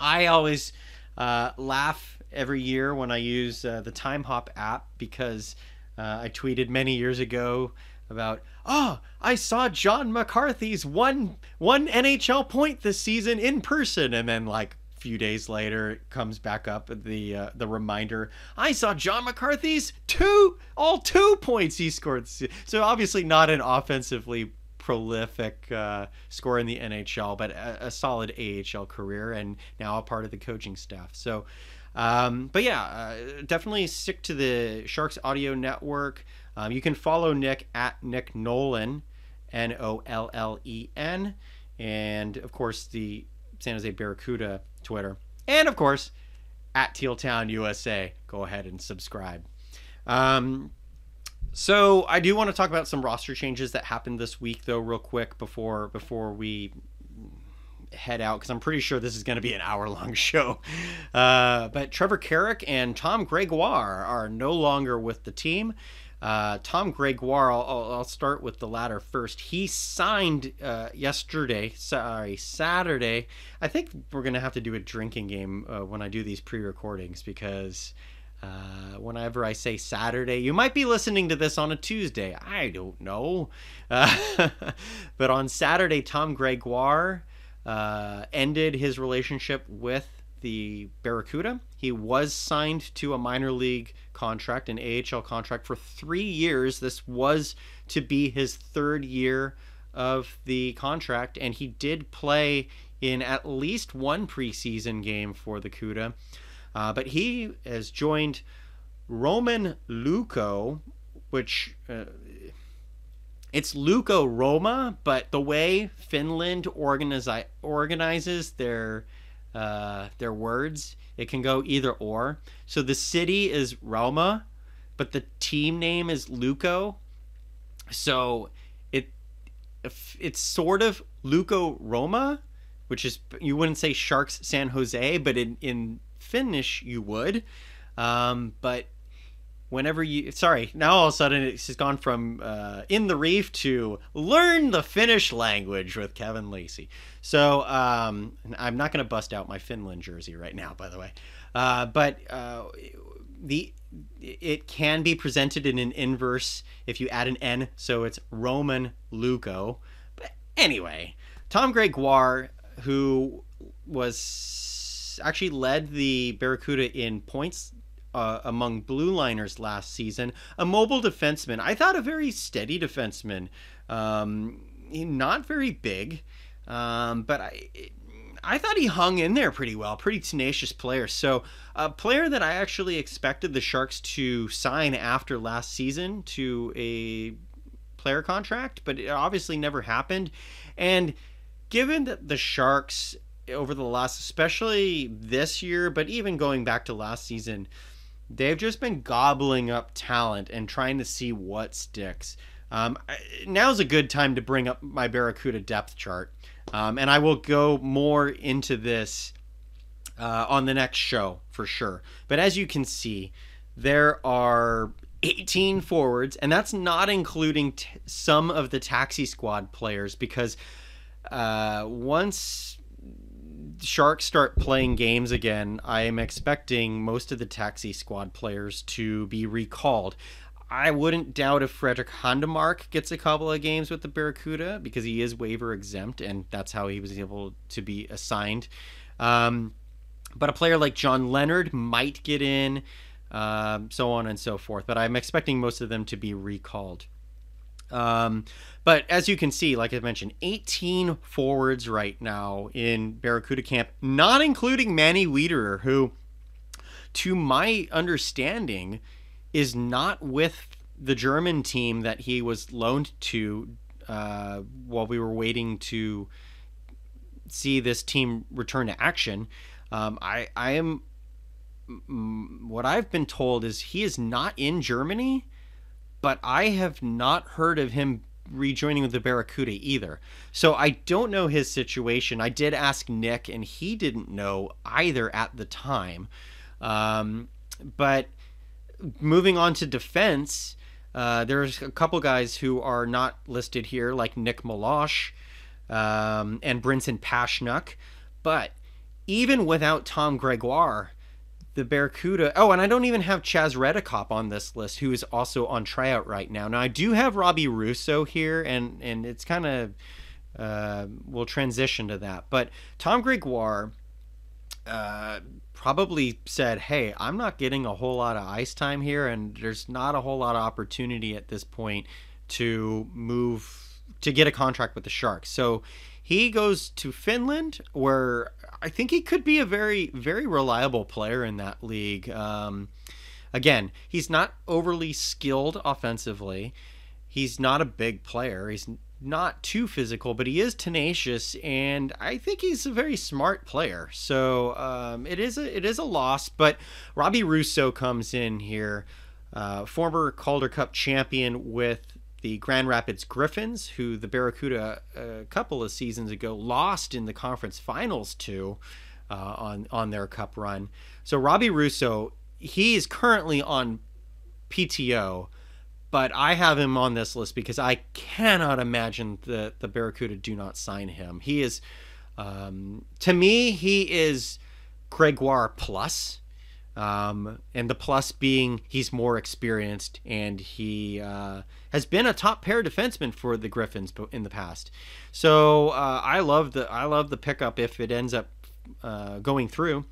I always uh, laugh every year when I use uh, the Time Hop app because uh, I tweeted many years ago about oh I saw John McCarthy's one one NHL point this season in person and then like few days later it comes back up the uh, the reminder i saw john mccarthy's two all two points he scored. So obviously not an offensively prolific uh, in the nhl but a, a, solid ahl career and now a part of the coaching staff. So um, but yeah uh, definitely stick to the sharks audio network. Um, you can follow nick at nick nollen n-o-l-l-e-n and of course the san jose barracuda Twitter, and of course at Teal Town USA. Go ahead and subscribe. Um, So I do want to talk about some roster changes that happened this week, though, real quick before before we head out because I'm pretty sure this is going to be an hour long show. Uh, but Trevor Carrick and Tom Gregoire are no longer with the team. Uh, Tom Gregoire, I'll, I'll, start with the latter first. He signed uh, yesterday, sorry, Saturday. I think we're going to have to do a drinking game uh, when I do these pre recordings because uh, whenever I say Saturday, you might be listening to this on a Tuesday. I don't know. Uh, but on Saturday, Tom Gregoire ended his relationship with the Barracuda. He was signed to a minor league contract, an AHL contract for three years. This was to be his third year of the contract, and he did play in at least one preseason game for the CUDA. Uh, but he has joined Roman Lukko, which uh, it's Lukko Roma, but the way Finland organize, organizes their uh, their words, it can go either or. So the city is Roma, but the team name is Lukko. So it it's sort of Lukko Roma, which is you wouldn't say Sharks San Jose, but in in Finnish you would. Um, but whenever you sorry now all of a sudden it's gone from uh, in the reef to learn the finnish language with kevin lacey. So um, i'm not going to bust out my finland jersey right now by the way. Uh, but uh, the it can be presented in an inverse if you add an n so it's roman lukko but anyway tom gregoire who was actually led the barracuda in points uh, among blue liners last season. A mobile defenseman. I thought a very steady defenseman. Um, not very big, um, but I. I thought he hung in there pretty well, pretty tenacious player. So, a player that I actually expected the Sharks to sign after last season to a player contract, but it obviously never happened. And given that the Sharks over the last, especially this year, but even going back to last season, they've just been gobbling up talent and trying to see what sticks. Um, now's a good time to bring up my Barracuda depth chart, um, and I will go more into this uh, on the next show for sure. But as you can see, there are 18 forwards, and that's not including t- some of the taxi squad players because uh, once Sharks start playing games again, I am expecting most of the taxi squad players to be recalled. I wouldn't doubt if Fredrik Handemark gets a couple of games with the Barracuda because he is waiver exempt, and that's how he was able to be assigned. Um, but a player like John Leonard might get in, um, so on and so forth. But I'm expecting most of them to be recalled. Um, but as you can see, like I mentioned, 18 forwards right now in Barracuda camp, not including Manny Wiederer, who, to my understanding, is not with the German team that he was loaned to uh, while we were waiting to see this team return to action. Um, I I am what I've been told is he is not in Germany but I have not heard of him rejoining with the Barracuda either. So I don't know his situation. I did ask Nick, and he didn't know either at the time. Um, but moving on to defense, uh, there's a couple guys who are not listed here, like Nick Meloche um, and Brinson Pasichnuk. But even without Tom Gregoire, the Barracuda. Oh, and I don't even have Chaz Reddekopp on this list, who is also on tryout right now. Now I do have Robbie Russo here, and and it's kind of uh, we'll transition to that. But Tom Gregoire uh, probably said, "Hey, I'm not getting a whole lot of ice time here, and there's not a whole lot of opportunity at this point to move to get a contract with the Sharks." So he goes to Finland, where I think he could be a very, very reliable player in that league. Um, again, he's not overly skilled offensively. He's not a big player. He's not too physical, but he is tenacious, and I think he's a very smart player. So um, it is a it is a loss. But Robbie Russo comes in here. uh, former Calder Cup champion with the Grand Rapids Griffins, who the Barracuda a couple of seasons ago lost in the conference finals to uh, on on their cup run. So Robbie Russo, he is currently on PTO, but I have him on this list because I cannot imagine that the Barracuda do not sign him. He is, um, to me, he is Gregoire plus. Um, and the plus being he's more experienced and he uh, has been a top pair defenseman for the Griffins in the past. So uh, I love the I love the pickup if it ends up uh, going through.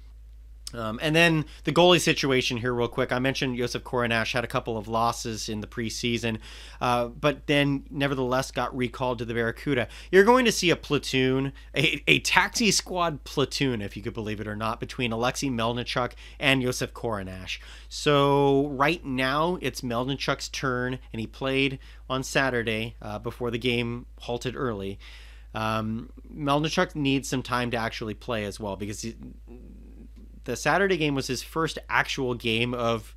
Um, and then the goalie situation here, real quick. I mentioned Josef Korenar had a couple of losses in the preseason, uh, but then nevertheless got recalled to the Barracuda. You're going to see a platoon, a, a taxi squad platoon, if you could believe it or not, between Alexei Melnichuk and Josef Korenar. So right now it's Melnichuk's turn, and he played on Saturday uh, before the game halted early. Um, Melnichuk needs some time to actually play as well because he, the Saturday game was his first actual game of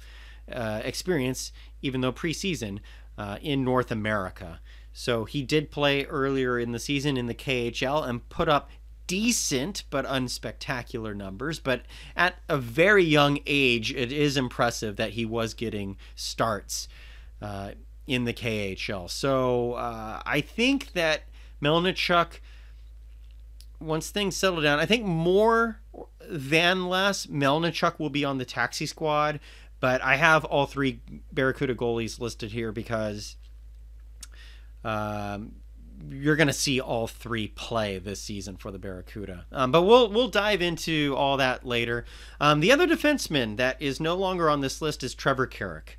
uh, experience, even though preseason, uh, in North America. So he did play earlier in the season in the KHL and put up decent but unspectacular numbers. But at a very young age, it is impressive that he was getting starts uh, in the KHL. So uh, I think that Melnichuk once things settle down, I think more than less, Melnichuk will be on the taxi squad. But I have all three Barracuda goalies listed here because um, you're going to see all three play this season for the Barracuda. Um, but we'll we'll dive into all that later. Um, the other defenseman that is no longer on this list is Trevor Carrick.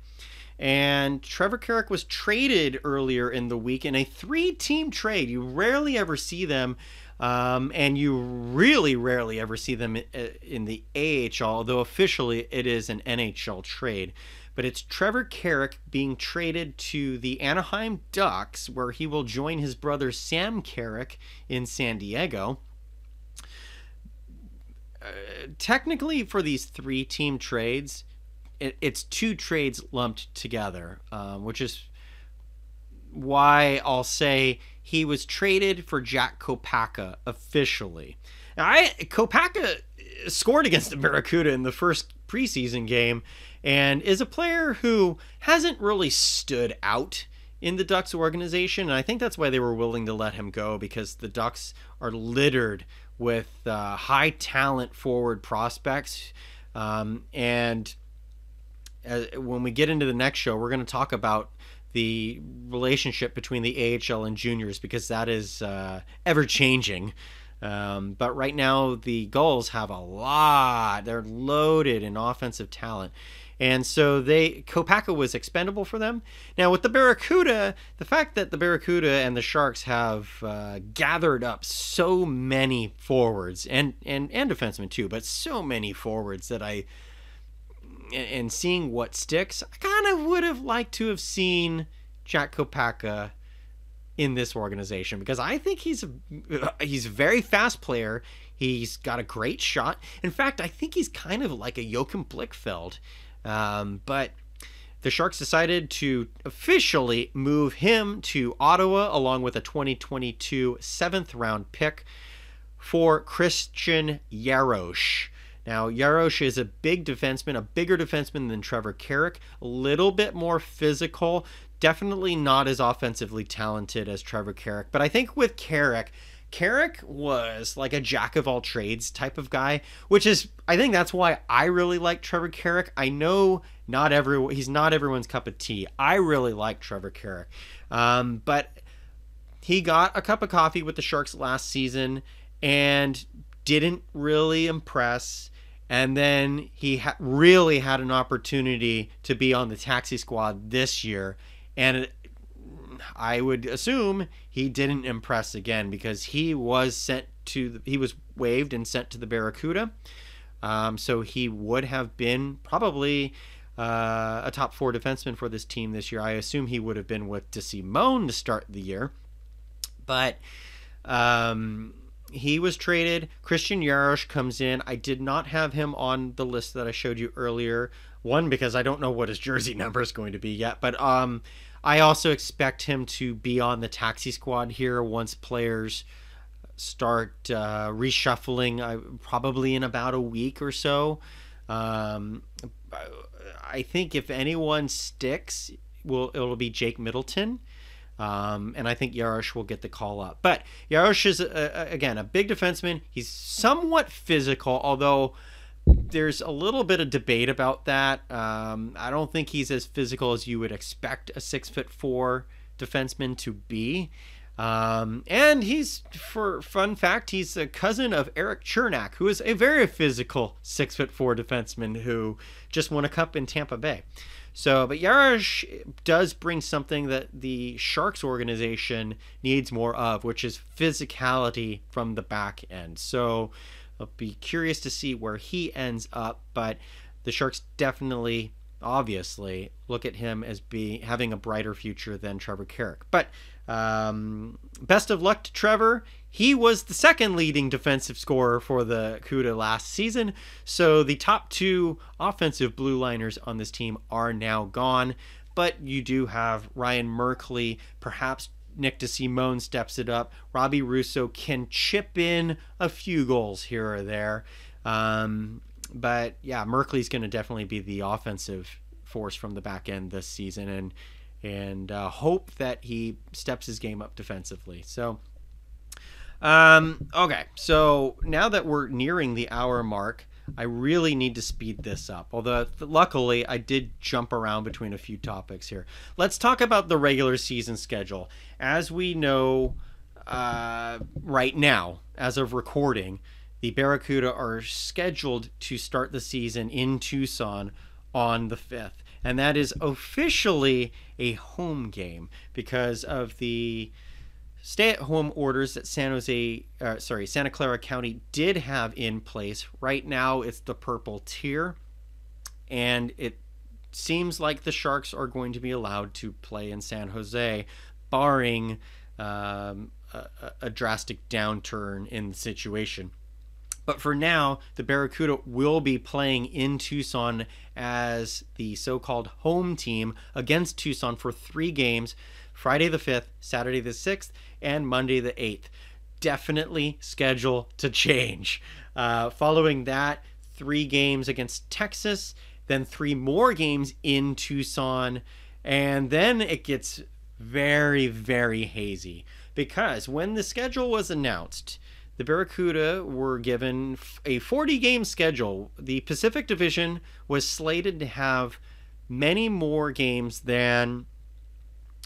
And Trevor Carrick was traded earlier in the week in a three team trade. You rarely ever see them um, and you really rarely ever see them in the AHL, although officially it is an NHL trade. But it's Trevor Carrick being traded to the Anaheim Ducks, where he will join his brother Sam Carrick in San Diego. Uh, technically, for these three team trades, it, it's two trades lumped together, um, which is why I'll say he was traded for Jack Kopacka officially. Now, I Kopacka scored against the Barracuda in the first preseason game and is a player who hasn't really stood out in the Ducks organization. And I think that's why they were willing to let him go because the Ducks are littered with uh, high talent forward prospects. Um, and uh, when we get into the next show, we're going to talk about the relationship between the AHL and juniors because that is uh, ever changing. Um, but right now, the Gulls have a lot. They're loaded in offensive talent. And so they Kopacka was expendable for them. Now with the Barracuda, the fact that the Barracuda and the Sharks have uh, gathered up so many forwards and and and defensemen too, but so many forwards that I and seeing what sticks, I kind of would have liked to have seen Jack Kopacka in this organization because I think he's a he's a very fast player. He's got a great shot. In fact, I think he's kind of like a Joachim Blichfeld. Um, but the Sharks decided to officially move him to Ottawa along with a 2022 seventh round pick for Christian Jaros. Now, Jaros is a big defenseman, a bigger defenseman than Trevor Carrick, a little bit more physical, definitely not as offensively talented as Trevor Carrick. But I think with Carrick, Carrick was like a jack of all trades type of guy, which is I think that's why I really like Trevor Carrick. I know not everyone he's not everyone's cup of tea. I really like Trevor Carrick, um, but he got a cup of coffee with the Sharks last season and didn't really impress and then he ha- really had an opportunity to be on the taxi squad this year. And it, I would assume he didn't impress again because he was sent to the, he was waived and sent to the Barracuda. Um, so he would have been probably uh, a top four defenseman for this team this year. I assume he would have been with DeSimone to start the year. But um, he was traded. Christian Jaros comes in. I did not have him on the list that I showed you earlier One because I don't know what his jersey number is going to be yet, but um, I also expect him to be on the taxi squad here once players start uh, reshuffling, uh, probably in about a week or so. Um, I think if anyone sticks, will it'll be Jake Middleton. Um, and I think Jaros will get the call up. But Jaros is, a, a, again, a big defenseman. He's somewhat physical, although there's a little bit of debate about that. Um, I don't think he's as physical as you would expect a six foot four defenseman to be. Um, and he's, for fun fact, he's a cousin of Erik Cernak, who is a very physical six foot four defenseman who just won a cup in Tampa Bay. So, but Jaros does bring something that the Sharks organization needs more of, which is physicality from the back end. So, I'll be curious to see where he ends up, but the Sharks definitely, obviously, look at him as being having a brighter future than Trevor Carrick. But um, best of luck to Trevor. He was the second leading defensive scorer for the CUDA last season, so the top two offensive blue liners on this team are now gone. But you do have Ryan Merkley, perhaps Nick DeSimone steps it up. Robbie Russo can chip in a few goals here or there. Um, but yeah, Merkley's going to definitely be the offensive force from the back end this season, and and uh, hope that he steps his game up defensively. So, um, okay, so now that we're nearing the hour mark, I really need to speed this up. Although, luckily, I did jump around between a few topics here. Let's talk about the regular season schedule. As we know uh, right now, as of recording, the Barracuda are scheduled to start the season in Tucson on the 5th. And that is officially a home game because of the stay-at-home orders that San Jose, uh, sorry, Santa Clara County did have in place. Right now, it's the purple tier, and it seems like the Sharks are going to be allowed to play in San Jose, barring um, a, a drastic downturn in the situation. But for now, the Barracuda will be playing in Tucson as the so called home team against Tucson for three games Friday the 5th, Saturday the 6th, and Monday the 8th. Definitely schedule to change. Uh, following that, three games against Texas, then three more games in Tucson, and then it gets very, very hazy because when the schedule was announced, the Barracuda were given a 40 game schedule. The Pacific Division was slated to have many more games than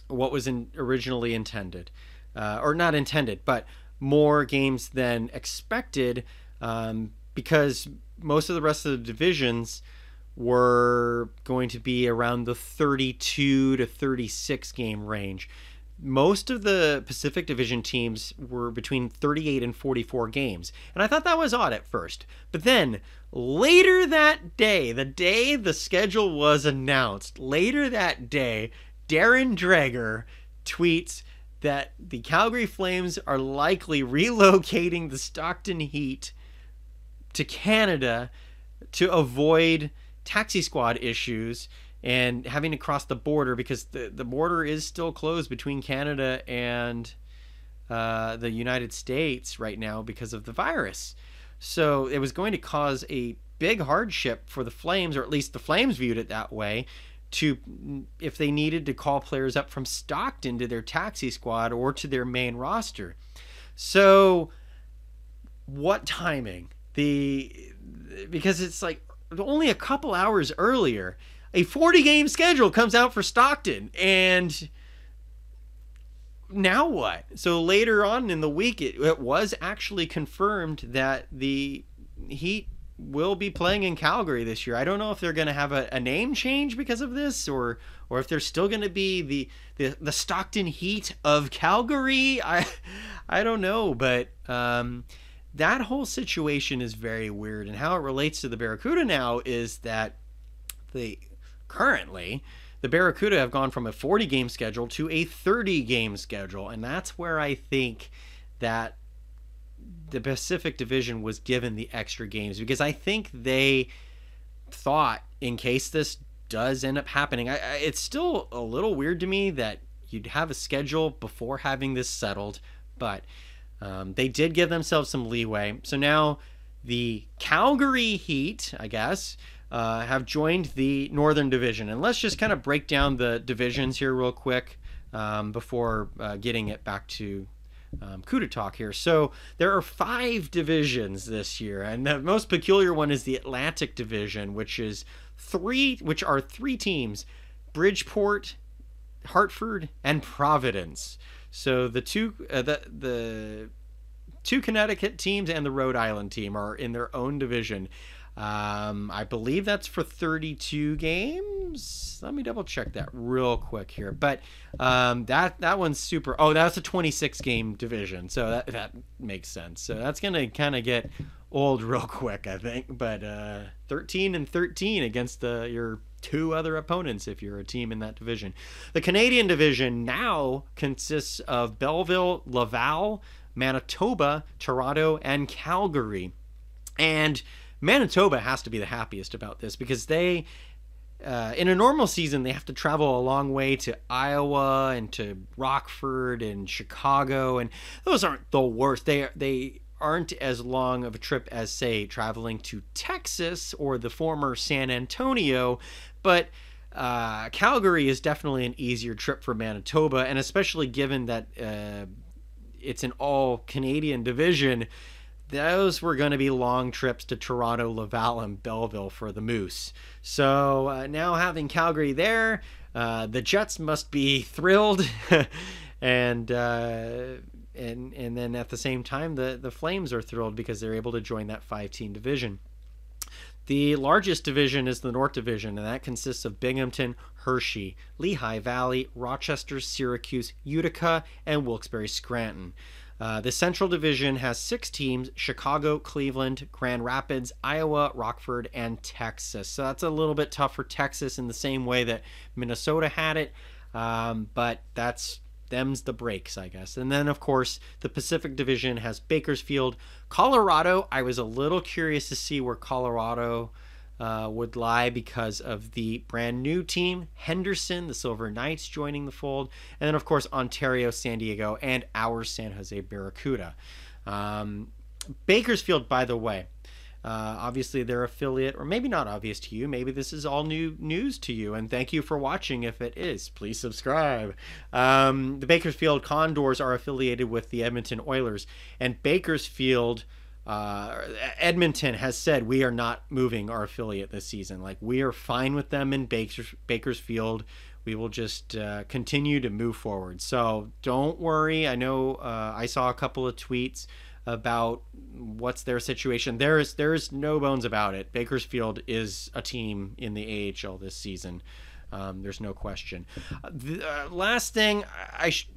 what was in, originally intended, uh, or not intended, but more games than expected um, because most of the rest of the divisions were going to be around the 32 to 36 game range. Most of the Pacific Division teams were between 38 and 44 games. And I thought that was odd at first. But then later that day, the day the schedule was announced, later that day, Darren Dreger tweets that the Calgary Flames are likely relocating the Stockton Heat to Canada to avoid taxi squad issues and having to cross the border because the, the border is still closed between Canada and uh, the United States right now because of the virus. So it was going to cause a big hardship for the Flames, or at least the Flames viewed it that way, to if they needed to call players up from Stockton to their taxi squad or to their main roster. So what timing? The because it's like only a couple hours earlier, a 40 game schedule comes out for Stockton and now what? So later on in the week it, it was actually confirmed that the Heat will be playing in Calgary this year. I don't know if they're going to have a, a, name change because of this, or or if they're still going to be the, the the Stockton Heat of Calgary. I I don't know, but um, that whole situation is very weird. And how it relates to the Barracuda now is that the currently the Barracuda have gone from a 40 game schedule to a 30 game schedule, and that's where I think that the Pacific Division was given the extra games because I think they thought in case this does end up happening. I, I, it's still a little weird to me that you'd have a schedule before having this settled, but um, they did give themselves some leeway. So now the Calgary Heat, I guess, uh, have joined the Northern Division. And let's just kind of break down the divisions here real quick um, before uh, getting it back to um, talk here. So there are five divisions this year, and the most peculiar one is the Atlantic Division, which is three, which are three teams: Bridgeport, Hartford, and Providence. So the two, uh, the the two Connecticut teams and the Rhode Island team are in their own division. Um, I believe that's for 32 games. Let me double check that real quick here. But um, that that one's super. Oh, that's a 26 game division, so that that makes sense. So that's gonna kind of get old real quick, I think. But uh, 13 and 13 against the your two other opponents if you're a team in that division. The Canadian division now consists of Belleville, Laval, Manitoba, Toronto, and Calgary. And Manitoba has to be the happiest about this because they, uh, in a normal season, they have to travel a long way to Iowa and to Rockford and Chicago, and those aren't the worst. They they aren't as long of a trip as say traveling to Texas or the former San Antonio, but uh, Calgary is definitely an easier trip for Manitoba, and especially given that uh, it's an all Canadian division those were going to be long trips to Toronto, Laval, and Belleville for the Moose. So uh, now having Calgary there, uh, the Jets must be thrilled, and uh, and and then at the same time, the the Flames are thrilled because they're able to join that five team division. The largest division is the North Division, and that consists of Binghamton, Hershey, Lehigh Valley, Rochester, Syracuse, Utica, and Wilkes-Barre Scranton. Uh, the Central Division has six teams Chicago, Cleveland, Grand Rapids, Iowa, Rockford, and Texas. So that's a little bit tough for Texas in the same way that Minnesota had it. Um, but that's them's the breaks, I guess. And then, of course, the Pacific Division has Bakersfield, Colorado. I was a little curious to see where Colorado uh, would lie because of the brand new team, Henderson, the Silver Knights joining the fold, and then, of course, Ontario, San Diego, and our San Jose Barracuda. Um, Bakersfield, by the way, uh, obviously their affiliate, or maybe not obvious to you. Maybe this is all new news to you, and thank you for watching. If it is, please subscribe. Um, the Bakersfield Condors are affiliated with the Edmonton Oilers, and Bakersfield uh, Edmonton has said we are not moving our affiliate this season. Like we are fine with them in Bakers, Bakersfield. We will just uh, continue to move forward. So don't worry. I know uh, I saw a couple of tweets about what's their situation. There is there is no bones about it. Bakersfield is a team in the AHL this season. Um, there's no question. The uh, last thing I, sh-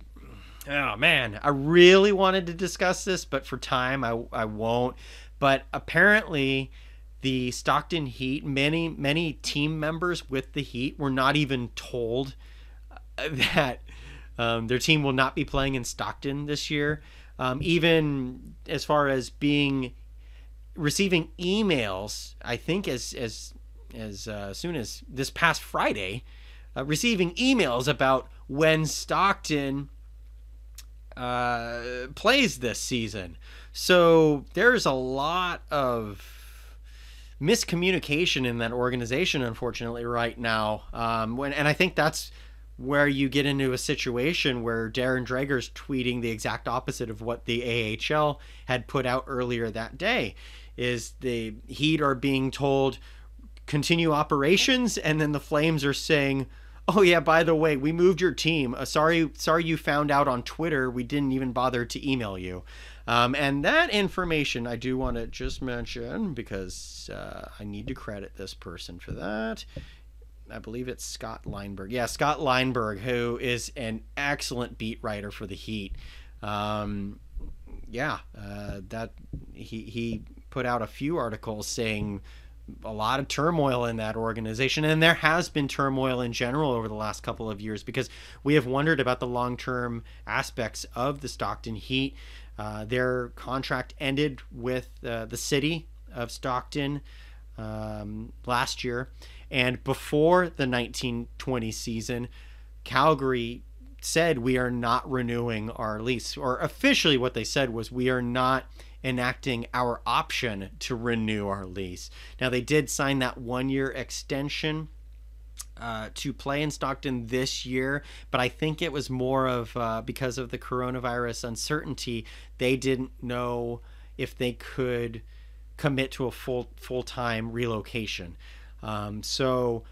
oh man, I really wanted to discuss this, but for time, I I won't. But apparently, the Stockton Heat, many many team members with the Heat were not even told uh, that um, their team will not be playing in Stockton this year. Um, even as far as being receiving emails, I think as as as uh, soon as this past Friday, uh, receiving emails about when Stockton uh, plays this season. So there's a lot of miscommunication in that organization, unfortunately, right now. Um, when and I think that's where you get into a situation where Darren Dreger's tweeting the exact opposite of what the AHL had put out earlier that day. Is the Heat are being told continue operations, and then the Flames are saying Oh yeah, by the way, we moved your team. Uh, sorry, sorry you found out on Twitter. We didn't even bother to email you. Um, and that information I do want to just mention because uh, I need to credit this person for that. I believe it's Scott Lineberg. Yeah, Scott Lineberg, who is an excellent beat writer for the Heat. Um, yeah, uh, that he he put out a few articles saying a lot of turmoil in that organization and there has been turmoil in general over the last couple of years because we have wondered about the long-term aspects of the stockton heat uh, their contract ended with uh, the city of stockton um, last year. And before the 1920 season, Calgary said we are not renewing our lease, or officially what they said was we are not enacting our option to renew our lease. Now, they did sign that one year extension. Uh, to play in Stockton this year, but I think it was more of uh, because of the coronavirus uncertainty. They didn't know if they could commit to a full full time relocation. Um, so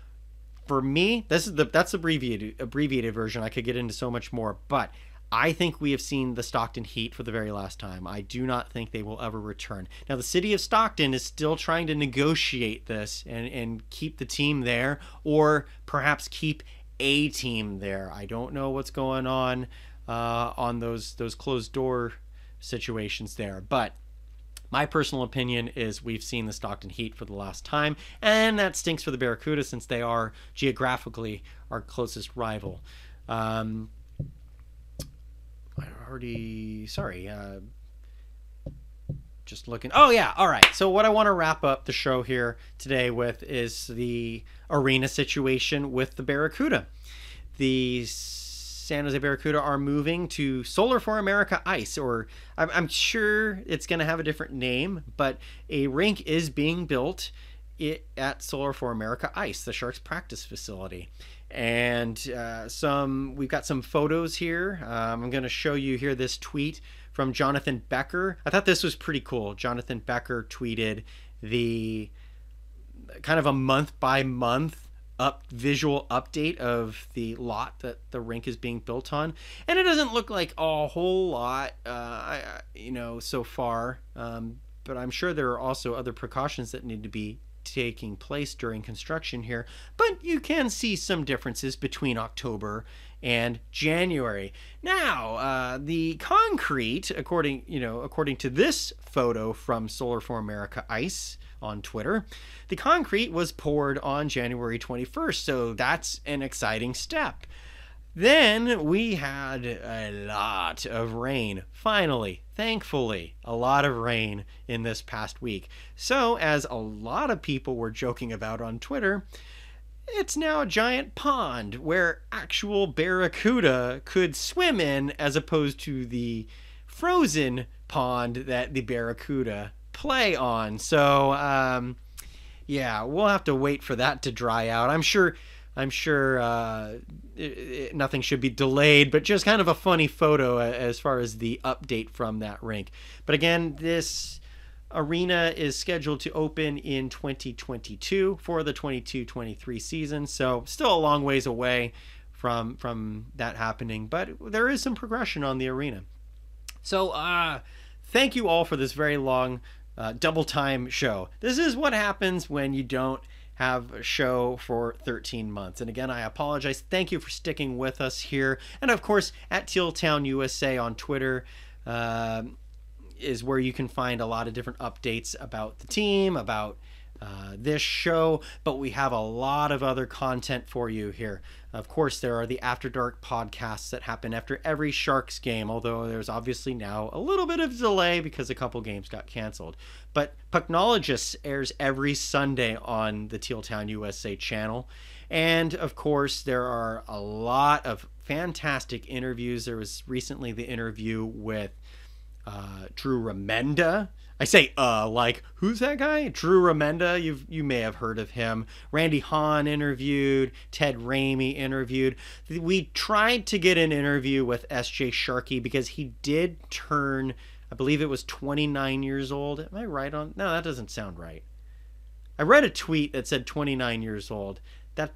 for me, this is the that's abbreviated abbreviated version. I could get into so much more, but I think we have seen the Stockton Heat for the very last time. I do not think they will ever return. Now, the city of Stockton is still trying to negotiate this and, and keep the team there, or perhaps keep a team there. I don't know what's going on uh, on those those closed door situations there, but my personal opinion is we've seen the Stockton Heat for the last time, and that stinks for the Barracuda since they are geographically our closest rival. Um, I already, sorry, uh, just looking. Oh, yeah, all right. So, what I want to wrap up the show here today with is the arena situation with the Barracuda. The San Jose Barracuda are moving to Solar4America Ice, or I'm, I'm sure it's going to have a different name, but a rink is being built at Solar4America Ice, the Sharks practice facility. And uh, some, we've got some photos here. Um, I'm going to show you here this tweet from Jonathan Becker. I thought this was pretty cool. Jonathan Becker tweeted the kind of a month by month up visual update of the lot that the rink is being built on, and it doesn't look like a whole lot, uh, you know, so far. Um, but I'm sure there are also other precautions that need to be taking place during construction here. But you can see some differences between October and January. Now, uh, the concrete, according you know, according to this photo from Solar4America Ice on Twitter, the concrete was poured on January 21st, so that's an exciting step. Then we had a lot of rain. Finally, thankfully, a lot of rain in this past week. So, as a lot of people were joking about on Twitter, it's now a giant pond where actual barracuda could swim in as opposed to the frozen pond that the barracuda play on. So, um, yeah, we'll have to wait for that to dry out. I'm sure. I'm sure uh, it, it, nothing should be delayed, but just kind of a funny photo as far as the update from that rink. But again, this arena is scheduled to open in 2022 for the 22-23 season, so still a long ways away from from that happening, but there is some progression on the arena. So, uh, thank you all for this very long uh, double time show. This is what happens when you don't have a show for 13 months. And again, I apologize. Thank you for sticking with us here. And of course, at Teal Town USA on Twitter uh, is where you can find a lot of different updates about the team, about uh, this show, but we have a lot of other content for you here. Of course, there are the After Dark podcasts that happen after every Sharks game, although there's obviously now a little bit of delay because a couple games got canceled. But Pucknologists airs every Sunday on the Teal Town USA channel. And of course, there are a lot of fantastic interviews. There was recently the interview with uh, Drew Remenda I say uh like who's that guy? Drew Remenda, you you may have heard of him. Randy Hahn interviewed, Ted Ramey interviewed. We tried to get an interview with SJ Sharkie because he did turn I believe it was 29 years old. Am I right on? No, that doesn't sound right. I read a tweet that said 29 years old. That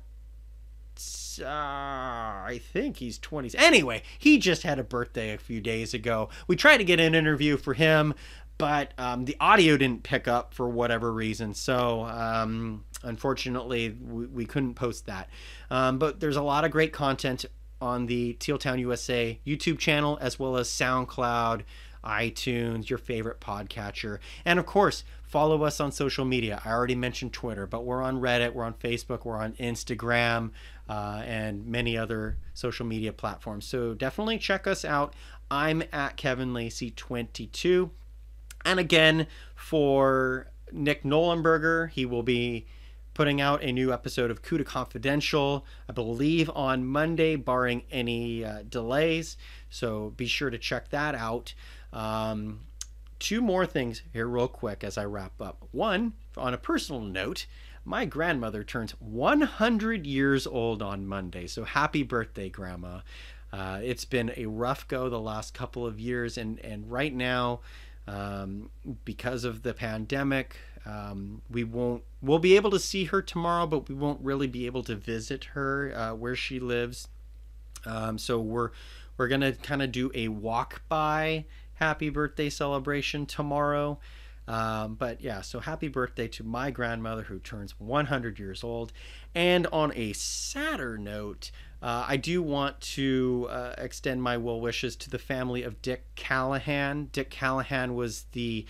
uh, I think he's 20s. Anyway, he just had a birthday a few days ago. We tried to get an interview for him but um, the audio didn't pick up for whatever reason. So um, unfortunately, we, we, couldn't post that. Um, but there's a lot of great content on the Teal Town USA YouTube channel, as well as SoundCloud, iTunes, your favorite podcatcher, and of course, follow us on social media. I already mentioned Twitter, but we're on Reddit, we're on Facebook, we're on Instagram, uh, and many other social media platforms. So definitely check us out. I'm at Kevin Lacey 22 and again, for Nick Nollenberger. He will be putting out a new episode of Cuda Confidential, I believe on Monday, barring any uh, delays. So be sure to check that out. Um, two more things here, real quick, as I wrap up. One, on a personal note, my grandmother turns 100 years old on Monday. So happy birthday, Grandma. Uh, it's been a rough go the last couple of years, and, and right now, um, because of the pandemic, um, we won't. We'll be able to see her tomorrow, but we won't really be able to visit her uh, where she lives. Um, so we're we're gonna kind of do a walk by happy birthday celebration tomorrow. Um, but yeah, so happy birthday to my grandmother who turns 100 years old. And on a sadder note, uh, I do want to uh, extend my well wishes to the family of Dick Callahan. Dick Callahan was the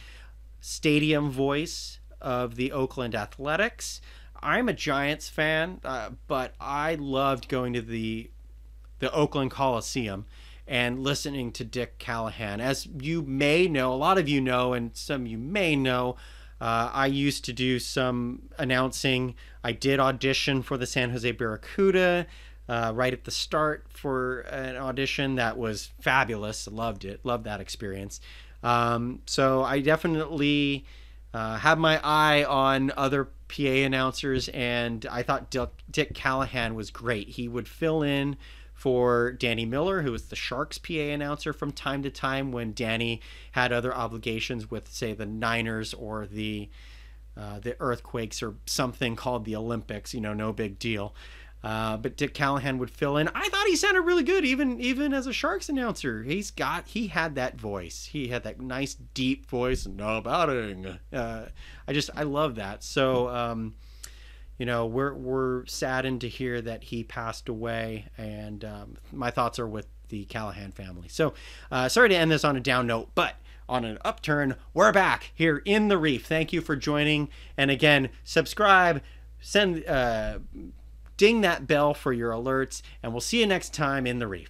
stadium voice of the Oakland Athletics. I'm a Giants fan, uh, but I loved going to the the Oakland Coliseum and listening to Dick Callahan. As you may know, a lot of you know, and some you may know, uh, I used to do some announcing. I did audition for the San Jose Barracuda uh, right at the start for an audition that was fabulous. Loved it. Loved that experience. Um, so I definitely uh, have my eye on other PA announcers, and I thought Dick, Dick Callahan was great. He would fill in for Danny Miller, who was the Sharks PA announcer from time to time when Danny had other obligations with, say, the Niners or the uh, the Earthquakes or something called the Olympics. You know, no big deal. Uh, but Dick Callahan would fill in. I thought he sounded really good, even even as a Sharks announcer. He's got he had that voice. He had that nice deep voice. No batting. Uh, I just I love that. So um, you know we're we're saddened to hear that he passed away, and um, my thoughts are with the Callahan family. So uh, sorry to end this on a down note, but on an upturn, we're back here in the reef. Thank you for joining, and again, subscribe, send. Ding that bell for your alerts, and we'll see you next time in the reef.